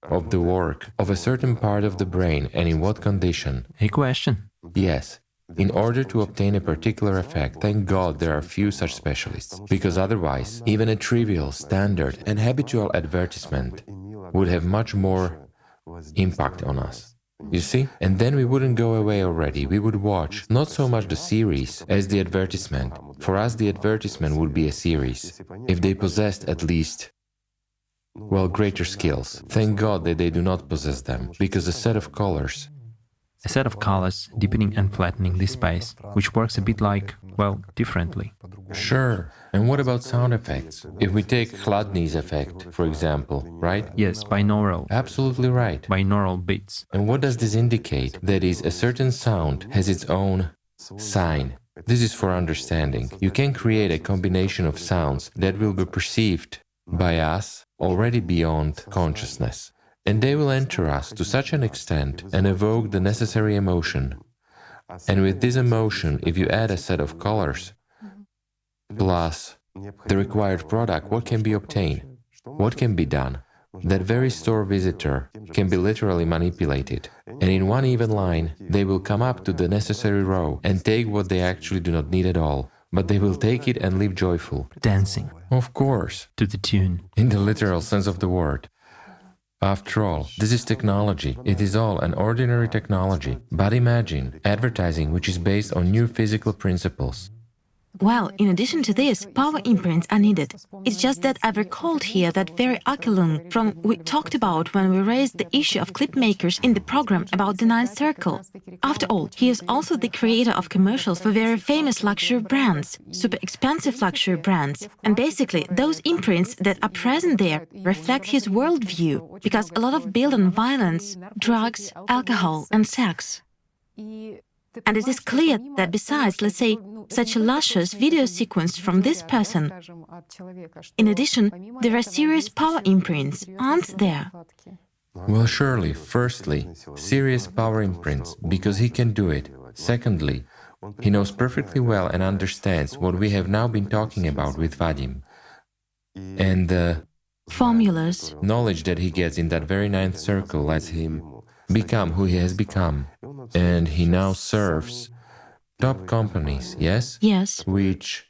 Speaker 2: of the work of a certain part of the brain and in what condition.
Speaker 5: A question.
Speaker 2: Yes, in order to obtain a particular effect, thank God there are few such specialists, because otherwise, even a trivial, standard, and habitual advertisement would have much more impact on us. You see? And then we wouldn't go away already. We would watch not so much the series as the advertisement. For us, the advertisement would be a series. If they possessed at least, well, greater skills. Thank God that they do not possess them, because a set of colors
Speaker 5: A set of colors deepening and flattening the space, which works a bit like, well, differently.
Speaker 2: Sure. And what about sound effects? If we take Chladni's effect, for example, right?
Speaker 5: Yes, binaural.
Speaker 2: Absolutely right.
Speaker 5: Binaural beats.
Speaker 2: And what does this indicate? That is, a certain sound has its own sign. This is for understanding. You can create a combination of sounds that will be perceived by us already beyond consciousness. And they will enter us to such an extent and evoke the necessary emotion. And with this emotion, if you add a set of colors, plus the required product, what can be obtained? What can be done? That very store visitor can be literally manipulated, and in one even line, they will come up to the necessary row and take what they actually do not need at all, but they will take it and live joyful.
Speaker 5: Dancing
Speaker 2: Of course,
Speaker 5: to the tune.
Speaker 2: in the literal sense of the word. After all, this is technology. It is all an ordinary technology. But imagine advertising which is based on new physical principles.
Speaker 1: Well, in addition to this, power imprints are needed. It's just that I've recalled here that very Akerlund from we talked about when we raised the issue of clip makers in the program about the Ninth Circle. After all, he is also the creator of commercials for very famous luxury brands, super expensive luxury brands. And basically, those imprints that are present there reflect his worldview, because a lot of build on violence, drugs, alcohol, and sex. And it is clear that besides, let's say, such a luscious video sequence from this person, in addition, there are serious power imprints, aren't there?
Speaker 2: Well, surely, firstly, serious power imprints, because he can do it. Secondly, he knows perfectly well and understands what we have now been talking about with Vadim. And the
Speaker 1: Formulas.
Speaker 2: knowledge that he gets in that very ninth circle lets him become who he has become. And he now serves top companies, yes?
Speaker 1: Yes.
Speaker 2: Which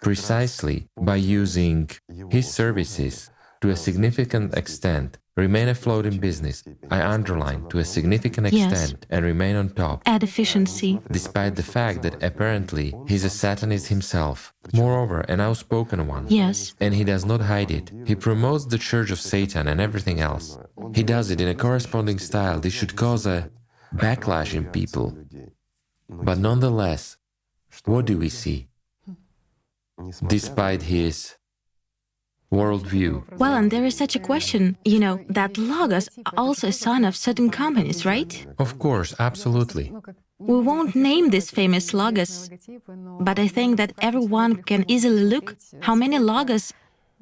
Speaker 2: precisely by using his services to a significant extent remain afloat in business. I underline to a significant
Speaker 1: Yes.
Speaker 2: extent and remain on top.
Speaker 1: Add efficiency.
Speaker 2: Despite the fact that apparently he's a Satanist himself, moreover, an outspoken one.
Speaker 1: Yes.
Speaker 2: And he does not hide it. He promotes the Church of Satan and everything else. He does it in a corresponding style. This should cause a backlash in people. But nonetheless, what do we see? Despite his worldview,
Speaker 1: Well, and there is such a question, you know, that logos are also a son of certain companies, right?
Speaker 2: of course, absolutely.
Speaker 1: We won't name these famous logos, but I think that everyone can easily look how many logos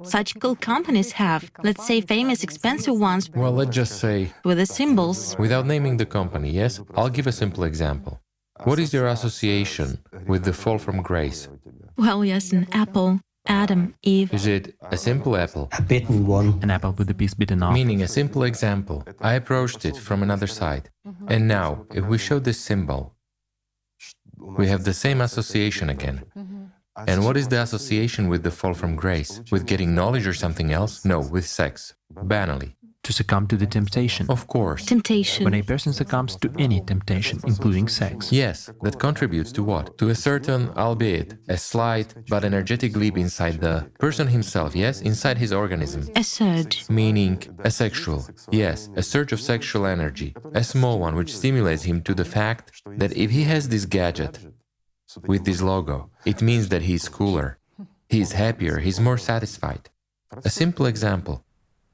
Speaker 1: such cool companies have. Let's say famous expensive ones
Speaker 2: Well, let's just say,
Speaker 1: with the symbols.
Speaker 2: without naming the company, yes? I'll give a simple example. What is your association with the fall from grace?
Speaker 1: Well, yes, an apple, Adam, Eve.
Speaker 2: Is it a simple apple?
Speaker 3: A bitten one.
Speaker 5: An apple with the piece bitten off.
Speaker 2: Meaning a simple example. I approached it from another side. And now, if we show this symbol, we have the same association again. And what is the association with the fall from grace? With getting knowledge or something else? No, with sex. Banally.
Speaker 5: To succumb to the temptation.
Speaker 2: Of course.
Speaker 1: Temptation.
Speaker 5: When a person succumbs to any temptation, including sex.
Speaker 2: Yes, that contributes to what? To a certain, albeit a slight but energetic leap inside the person himself, yes? Inside his organism.
Speaker 1: A surge.
Speaker 2: Meaning a sexual, yes, a surge of sexual energy, a small one which stimulates him to the fact that if he has this gadget with this logo, it means that he's cooler, he's happier, he's more satisfied. A simple example.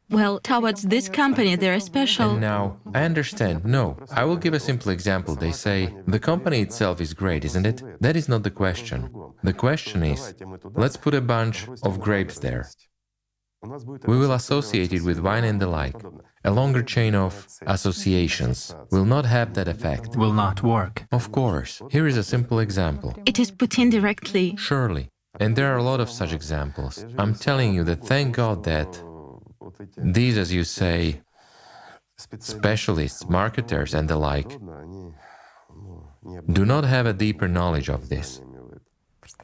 Speaker 1: Well, towards this company, they're special.
Speaker 2: And now, I understand. No, I will give a simple example. They say, the company itself is great, isn't it? That is not the question. The question is, let's put a bunch of grapes there. We will associate it with wine and the like. A longer chain of associations will not have that effect.
Speaker 5: Will not work.
Speaker 2: Of course, here is a simple example.
Speaker 1: It is put in directly.
Speaker 2: Surely. And there are a lot of such examples. I'm telling you that thank God that these, as you say, specialists, marketers, and the like, do not have a deeper knowledge of this.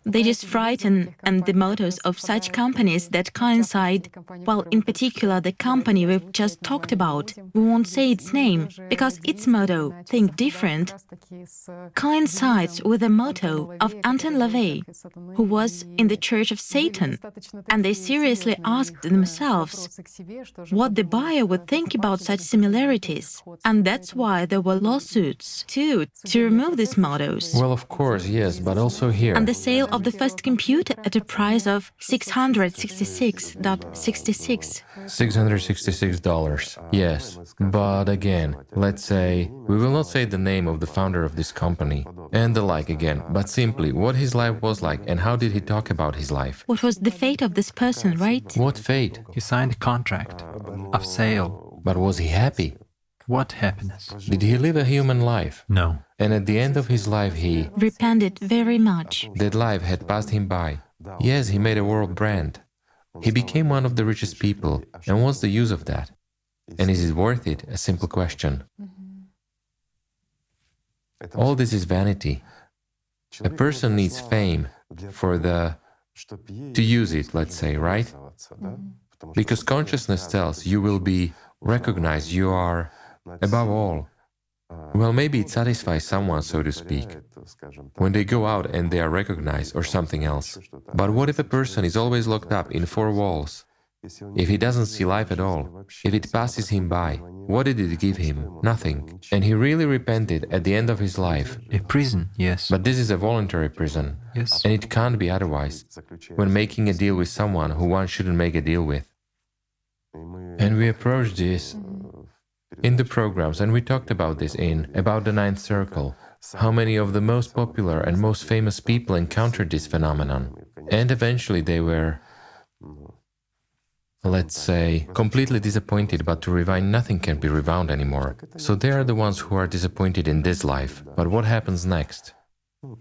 Speaker 1: They just frighten and the mottos of such companies that coincide, well, in particular, the company we've just talked about. We won't say its name because its motto, Think Different, coincides with the motto of Anton LaVey, who was in the Church of Satan. And they seriously asked themselves what the buyer would think about such similarities. And that's why there were lawsuits, too, to remove these mottos.
Speaker 2: Well, of course, yes, but also here.
Speaker 1: And the sale of the first computer at a price of $666.66.
Speaker 2: $666. Yes. But again, let's say, we will not say the name of the founder of this company and the like again, but simply what his life was like and how did he talk about his life.
Speaker 1: What was the fate of this person, right?
Speaker 2: What fate?
Speaker 5: He signed a contract of sale.
Speaker 2: But was he happy?
Speaker 5: What happiness?
Speaker 2: Did he live a human life?
Speaker 5: No.
Speaker 2: And at the end of his life, he.
Speaker 1: Repented very much.
Speaker 2: That life had passed him by. Yes, he made a world brand. He became one of the richest people. And what's the use of that? And is it worth it? A simple question. Mm-hmm. All this is vanity. A person needs fame for the. to use it, let's say, right? Mm-hmm. Because consciousness tells you will be recognized, you are above all. Uh, well, maybe it satisfies someone, so to speak, when they go out and they are recognized or something else. But what if a person is always locked up in four walls? If he doesn't see life at all, if it passes him by, what did it give him? Nothing. And he really repented at the end of his life.
Speaker 5: A prison, yes.
Speaker 2: But this is a voluntary prison,
Speaker 5: yes.
Speaker 2: and it can't be otherwise when making a deal with someone who one shouldn't make a deal with. And we approach this in the programs, and we talked about this in About the Ninth Circle, how many of the most popular and most famous people encountered this phenomenon. And eventually they were let's say, completely disappointed, but to rewind, nothing can be rewound anymore. So they are the ones who are disappointed in this life. But what happens next?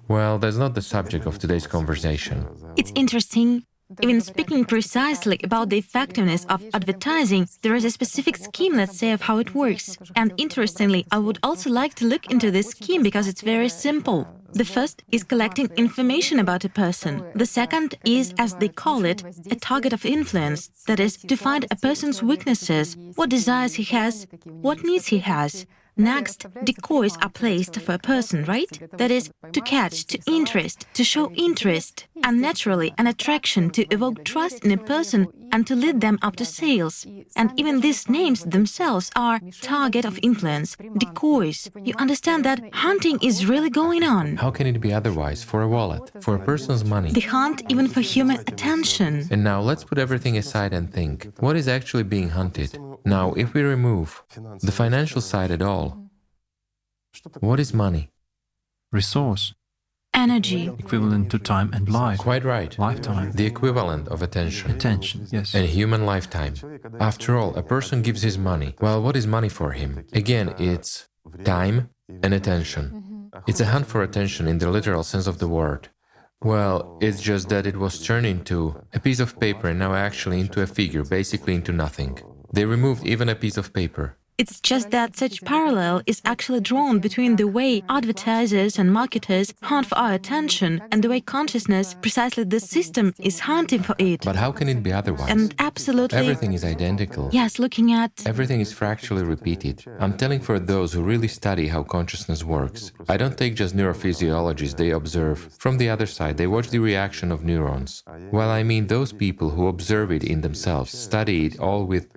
Speaker 2: Well, that's not the subject of today's conversation.
Speaker 1: It's interesting. Even speaking precisely about the effectiveness of advertising, there is a specific scheme, let's say, of how it works. And interestingly, I would also like to look into this scheme because it's very simple. The first is collecting information about a person. The second is, as they call it, a target of influence. That is, to find a person's weaknesses, what desires he has, what needs he has. Next, decoys are placed for a person, right? That is, to catch, to interest, to show interest, and naturally an attraction to evoke trust in a person and to lead them up to sales. And even these names themselves are target of influence, decoys. You understand that hunting is really going on.
Speaker 2: How can it be otherwise for a wallet, for a person's money?
Speaker 1: The hunt even for human attention.
Speaker 2: And now let's put everything aside and think what is actually being hunted? Now, if we remove the financial side at all, what is money?
Speaker 5: Resource,
Speaker 1: Energy.
Speaker 5: equivalent to time and life.
Speaker 2: Quite right.
Speaker 5: Lifetime.
Speaker 2: The equivalent of attention.
Speaker 5: Attention, yes.
Speaker 2: And human lifetime. After all, a person gives his money. Well, what is money for him? Again, it's time and attention. Mm-hmm. It's a hunt for attention in the literal sense of the word. Well, it's just that it was turned into a piece of paper and now actually into a figure, basically into nothing. They removed even a piece of paper.
Speaker 1: It's just that such parallel is actually drawn between the way advertisers and marketers hunt for our attention and the way consciousness, precisely the system, is hunting for it.
Speaker 2: But how can it be otherwise?
Speaker 1: And absolutely.
Speaker 2: Everything is identical.
Speaker 1: Yes, looking at.
Speaker 2: Everything is fractally repeated. I'm telling for those who really study how consciousness works. I don't take just neurophysiologists they observe. From the other side, they watch the reaction of neurons. Well, I mean those people who observe it in themselves, study it all with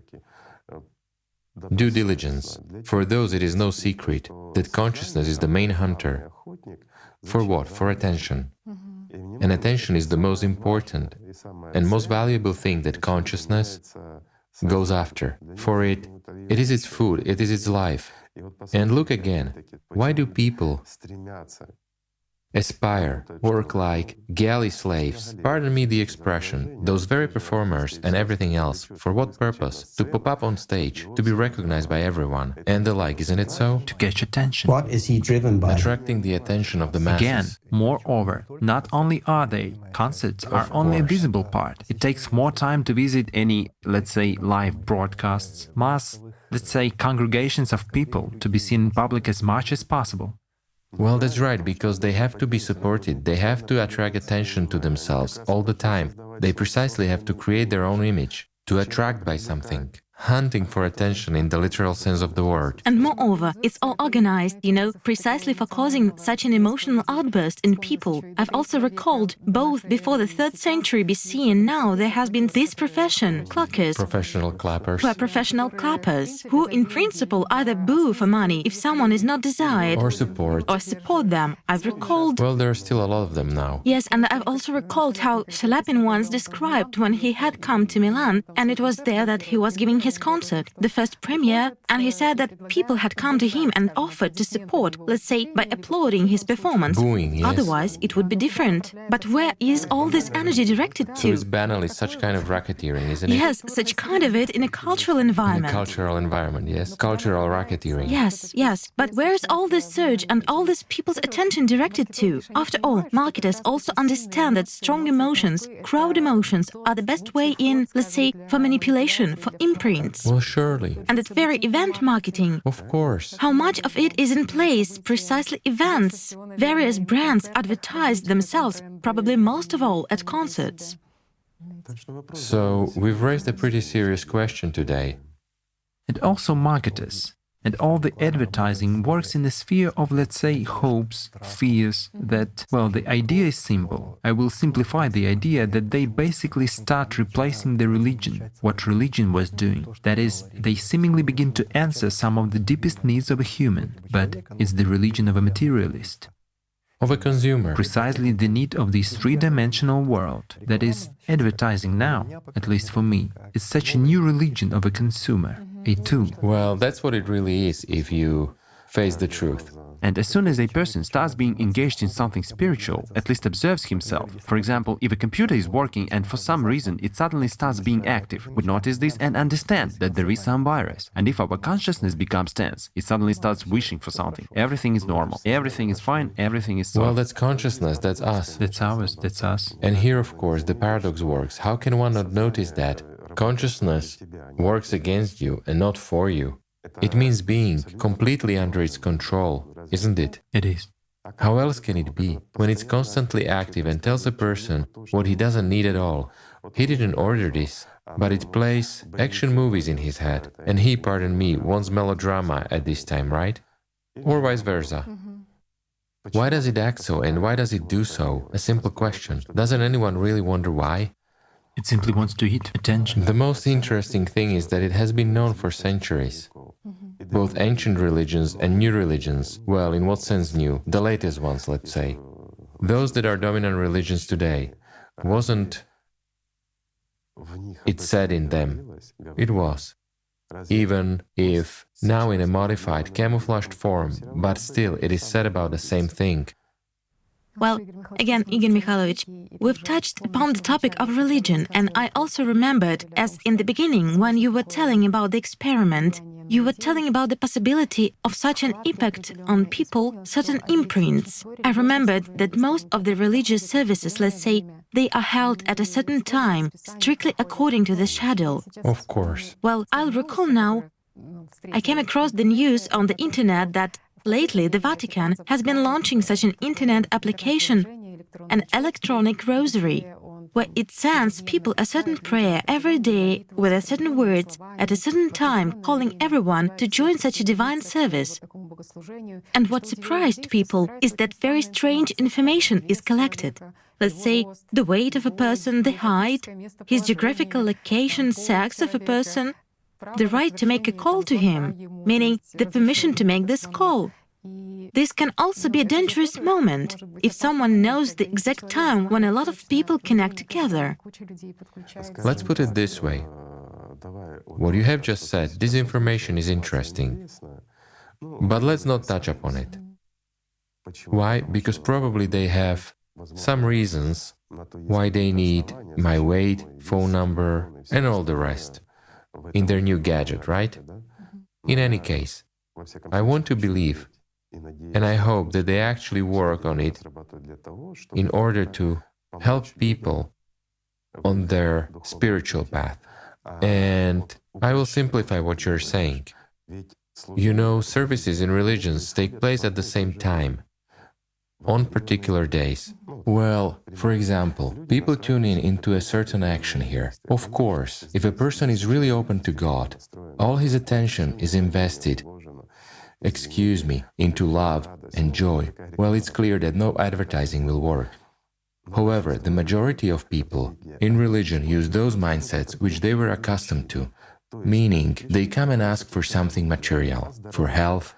Speaker 2: due diligence. For those, it is no secret that consciousness is the main hunter. For what? For attention. And attention is the most important and most valuable thing that consciousness goes after. For it, it is its food, it is its life. And look again, why do people aspire, work like galley slaves. Pardon me the expression, those very performers and everything else. For what purpose? To pop up on stage, to be recognized by everyone, and the like, isn't it so?
Speaker 5: To catch attention.
Speaker 3: What is he driven by?
Speaker 2: Attracting the attention of the masses.
Speaker 5: Again, moreover, not only are they, concerts are only a visible part. It takes more time to visit any, let's say, live broadcasts, mass, let's say, congregations of people to be seen in public as much as possible.
Speaker 2: Well, that's right, because they have to be supported. They have to attract attention to themselves all the time. They precisely have to create their own image, to attract by something. Hunting for attention in the literal sense of the word.
Speaker 1: And moreover, it's all organized, you know, precisely for causing such an emotional outburst in people. I've also recalled both before the 3rd century BC and now there has been this profession, clackers,
Speaker 2: Professional clappers.
Speaker 1: who are professional clappers, who in principle either boo for money if someone is not desired
Speaker 2: Or support.
Speaker 1: or support them. I've recalled
Speaker 2: Well, there are still a lot of them now.
Speaker 1: Yes, and I've also recalled how Chaliapin once described when he had come to Milan, and it was there that he was giving his concert, the first premiere, and he said that people had come to him and offered to support, let's say, by applauding his performance.
Speaker 2: Booing, yes.
Speaker 1: Otherwise, it would be different. But where is all this energy directed
Speaker 2: So
Speaker 1: to?
Speaker 2: it's banally such kind of racketeering, isn't it?
Speaker 1: Yes, such kind of it in a cultural
Speaker 2: In a
Speaker 1: environment.
Speaker 2: cultural environment, yes. Cultural racketeering.
Speaker 1: Yes, yes. But where is all this surge and all this people's attention directed to? After all, marketers also understand that strong emotions, crowd emotions, are the best way in, let's say, for manipulation, for imprints.
Speaker 2: Well, surely.
Speaker 1: And that very event marketing.
Speaker 2: Of course.
Speaker 1: How much of it is in place? Precisely events. Various brands advertise themselves, probably most of all at concerts.
Speaker 2: So, we've raised a pretty serious question today.
Speaker 5: And also marketers. And all the advertising works in the sphere of, let's say, hopes, fears, that, well, the idea is simple. I will simplify the idea that they basically start replacing the religion, what religion was doing. That is, they seemingly begin to answer some of the deepest needs of a human, but it's the religion of a materialist.
Speaker 2: Of a consumer.
Speaker 5: Precisely the need of this three dimensional world, that is, advertising now, at least for me, is such a new religion of a consumer, a tool.
Speaker 2: Well, that's what it really is if you face the truth.
Speaker 5: And as soon as a person starts being engaged in something spiritual, at least observes himself, for example, if a computer is working and for some reason it suddenly starts being active, we notice this and understand that there is some virus. And if our consciousness becomes tense, it suddenly starts wishing for something. Everything is normal, everything is fine, everything is soft.
Speaker 2: Well, that's consciousness, that's us.
Speaker 5: That's ours, that's us.
Speaker 2: And here, of course, the paradox works. How can one not notice that? Consciousness works against you and not for you. It means being completely under its control, isn't it?
Speaker 5: It is.
Speaker 2: How else can it be? When it's constantly active and tells a person what he doesn't need at all. He didn't order this, but it plays action movies in his head. And he, pardon me, wants melodrama at this time, right? Or vice versa. Mm-hmm. Why does it act so and why does it do so? A simple question. Doesn't anyone really wonder why?
Speaker 5: It simply wants to eat attention.
Speaker 2: The most interesting thing is that it has been known for centuries. Mm-hmm. Both ancient religions and new religions, well, in what sense new? The latest ones, let's say. Those that are dominant religions today, wasn't it said in them? It was. Even if now in a modified, camouflaged form, but still it is said about the same thing.
Speaker 1: Well, again, Igor Mikhailovich, we've touched upon the topic of religion, and I also remembered, as in the beginning, when you were telling about the experiment, you were telling about the possibility of such an impact on people, certain imprints. I remembered that most of the religious services, let's say, they are held at a certain time, strictly according to the schedule.
Speaker 2: Of course.
Speaker 1: Well, I'll recall now, I came across the news on the internet that lately the Vatican has been launching such an internet application, an electronic rosary, where it sends people a certain prayer every day with a certain words at a certain time, calling everyone to join such a divine service. And what surprised people is that very strange information is collected. Let's say the weight of a person, the height, his geographical location, sex of a person, the right to make a call to him, meaning the permission to make this call. This can also be a dangerous moment if someone knows the exact time when a lot of people connect together.
Speaker 2: Let's put it this way. What you have just said, this information is interesting. But let's not touch upon it. Why? Because probably they have some reasons why they need my weight, phone number, and all the rest in their new gadget, right? Mm-hmm. In any case, I want to believe and I hope that they actually work on it in order to help people on their spiritual path. And I will simplify what you're saying. You know, services in religions take place at the same time, on particular days. Well, for example, people tune in into a certain action here. Of course, if a person is really open to God, all his attention is invested excuse me, into love and joy, well, it's clear that no advertising will work. However, the majority of people in religion use those mindsets which they were accustomed to, meaning they come and ask for something material, for health,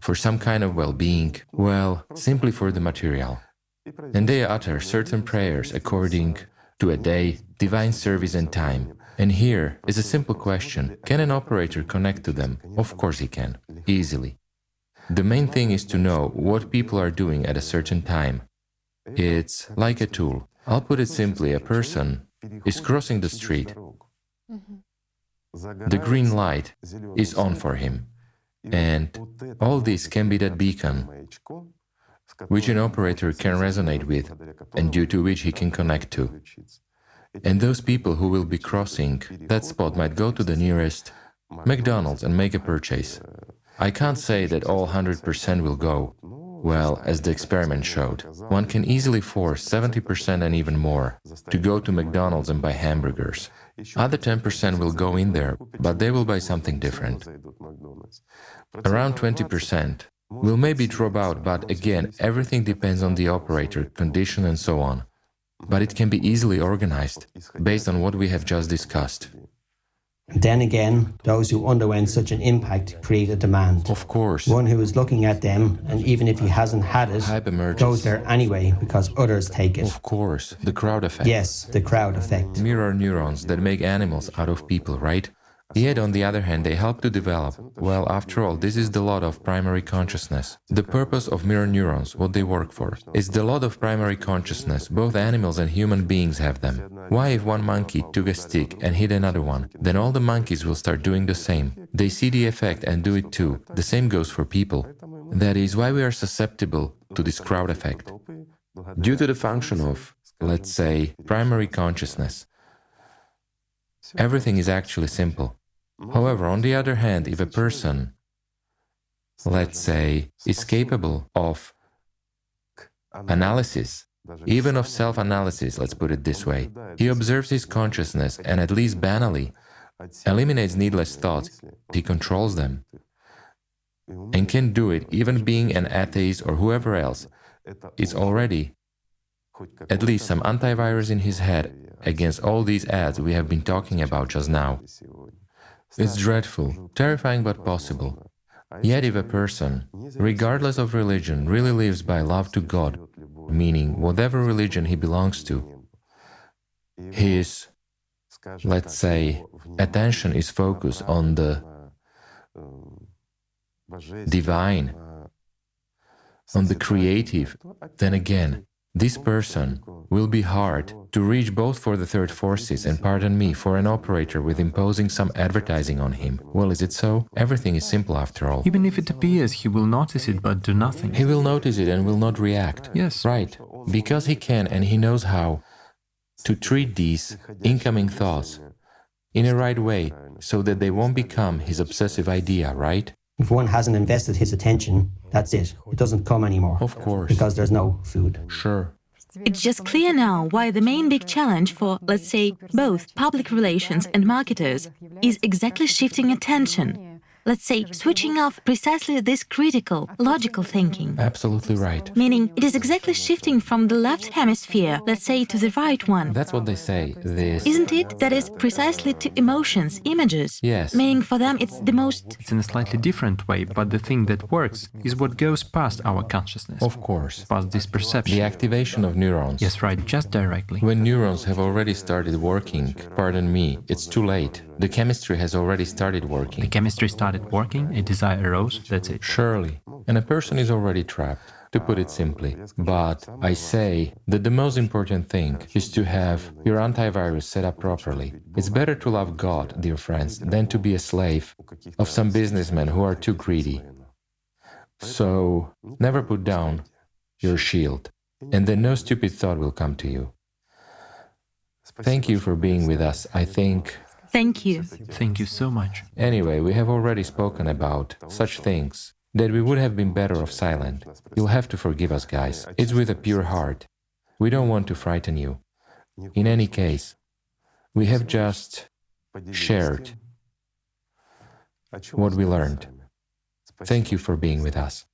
Speaker 2: for some kind of well being, well, simply for the material. And they utter certain prayers according to a day, divine service, and time, and here is a simple question Can an operator connect to them? Of course he can, easily. The main thing is to know what people are doing at a certain time. It's like a tool. I'll put it simply a person is crossing the street. Mm-hmm. The green light is on for him. And all this can be that beacon which an operator can resonate with and due to which he can connect to. And those people who will be crossing that spot might go to the nearest McDonald's and make a purchase. I can't say that all 100% will go. Well, as the experiment showed, one can easily force 70% and even more to go to McDonald's and buy hamburgers. Other 10% will go in there, but they will buy something different. Around 20% will maybe drop out, but again, everything depends on the operator, condition, and so on but it can be easily organized based on what we have just discussed.
Speaker 3: Then again, those who underwent such an impact create a demand.
Speaker 2: Of course.
Speaker 3: One who is looking at them, and even if he hasn't had it,
Speaker 2: Hype emerges.
Speaker 3: goes there anyway because others take it.
Speaker 2: Of course, the crowd effect.
Speaker 3: Yes, the crowd effect.
Speaker 2: Mirror neurons that make animals out of people, right? Yet, on the other hand, they help to develop. Well, after all, this is the lot of primary consciousness. The purpose of mirror neurons, what they work for, is the lot of primary consciousness. Both animals and human beings have them. Why, if one monkey took a stick and hit another one, then all the monkeys will start doing the same. They see the effect and do it too. The same goes for people. That is why we are susceptible to this crowd effect. Due to the function of, let's say, primary consciousness, everything is actually simple. However, on the other hand, if a person, let's say, is capable of analysis, even of self analysis, let's put it this way, he observes his consciousness and at least banally eliminates needless thoughts, he controls them, and can do it even being an atheist or whoever else, it's already at least some antivirus in his head against all these ads we have been talking about just now. It's dreadful, terrifying but possible. Yet if a person, regardless of religion, really lives by love to God, meaning whatever religion he belongs to, his, let's say, attention is focused on the divine, on the creative, then again, this person will be hard to reach both for the third forces and pardon me for an operator with imposing some advertising on him. Well, is it so? Everything is simple after all.
Speaker 5: Even if it appears, he will notice it but do nothing.
Speaker 2: He will notice it and will not react.
Speaker 5: Yes.
Speaker 2: Right. Because he can and he knows how to treat these incoming thoughts in a right way so that they won't become his obsessive idea, right?
Speaker 3: If one hasn't invested his attention, that's it. It doesn't come anymore.
Speaker 2: Of course.
Speaker 3: Because there's no food.
Speaker 2: Sure.
Speaker 1: It's just clear now why the main big challenge for, let's say, both public relations and marketers is exactly shifting attention let's say, switching off precisely this critical, logical thinking.
Speaker 2: Absolutely right.
Speaker 1: Meaning, it is exactly shifting from the left hemisphere, let's say, to the right one.
Speaker 2: That's what they say. This.
Speaker 1: Isn't it? That is precisely to emotions, images.
Speaker 2: Yes.
Speaker 1: Meaning, for them, it's the most.
Speaker 5: It's in a slightly different way, but the thing that works is what goes past our consciousness.
Speaker 2: Of course.
Speaker 5: Past this perception.
Speaker 2: The activation of neurons.
Speaker 5: Yes, right, just directly.
Speaker 2: When neurons have already started working, pardon me, it's too late. The chemistry has already started working.
Speaker 5: The chemistry started working, a desire arose, that's it.
Speaker 2: Surely. And a person is already trapped, to put it simply. But I say that the most important thing is to have your antivirus set up properly. It's better to love God, dear friends, than to be a slave of some businessmen who are too greedy. So never put down your shield, and then no stupid thought will come to you. Thank you for being with us. I think
Speaker 1: Thank you.
Speaker 5: Thank you so much.
Speaker 2: Anyway, we have already spoken about such things that we would have been better off silent. You'll have to forgive us, guys. It's with a pure heart. We don't want to frighten you. In any case, we have just shared what we learned. Thank you for being with us.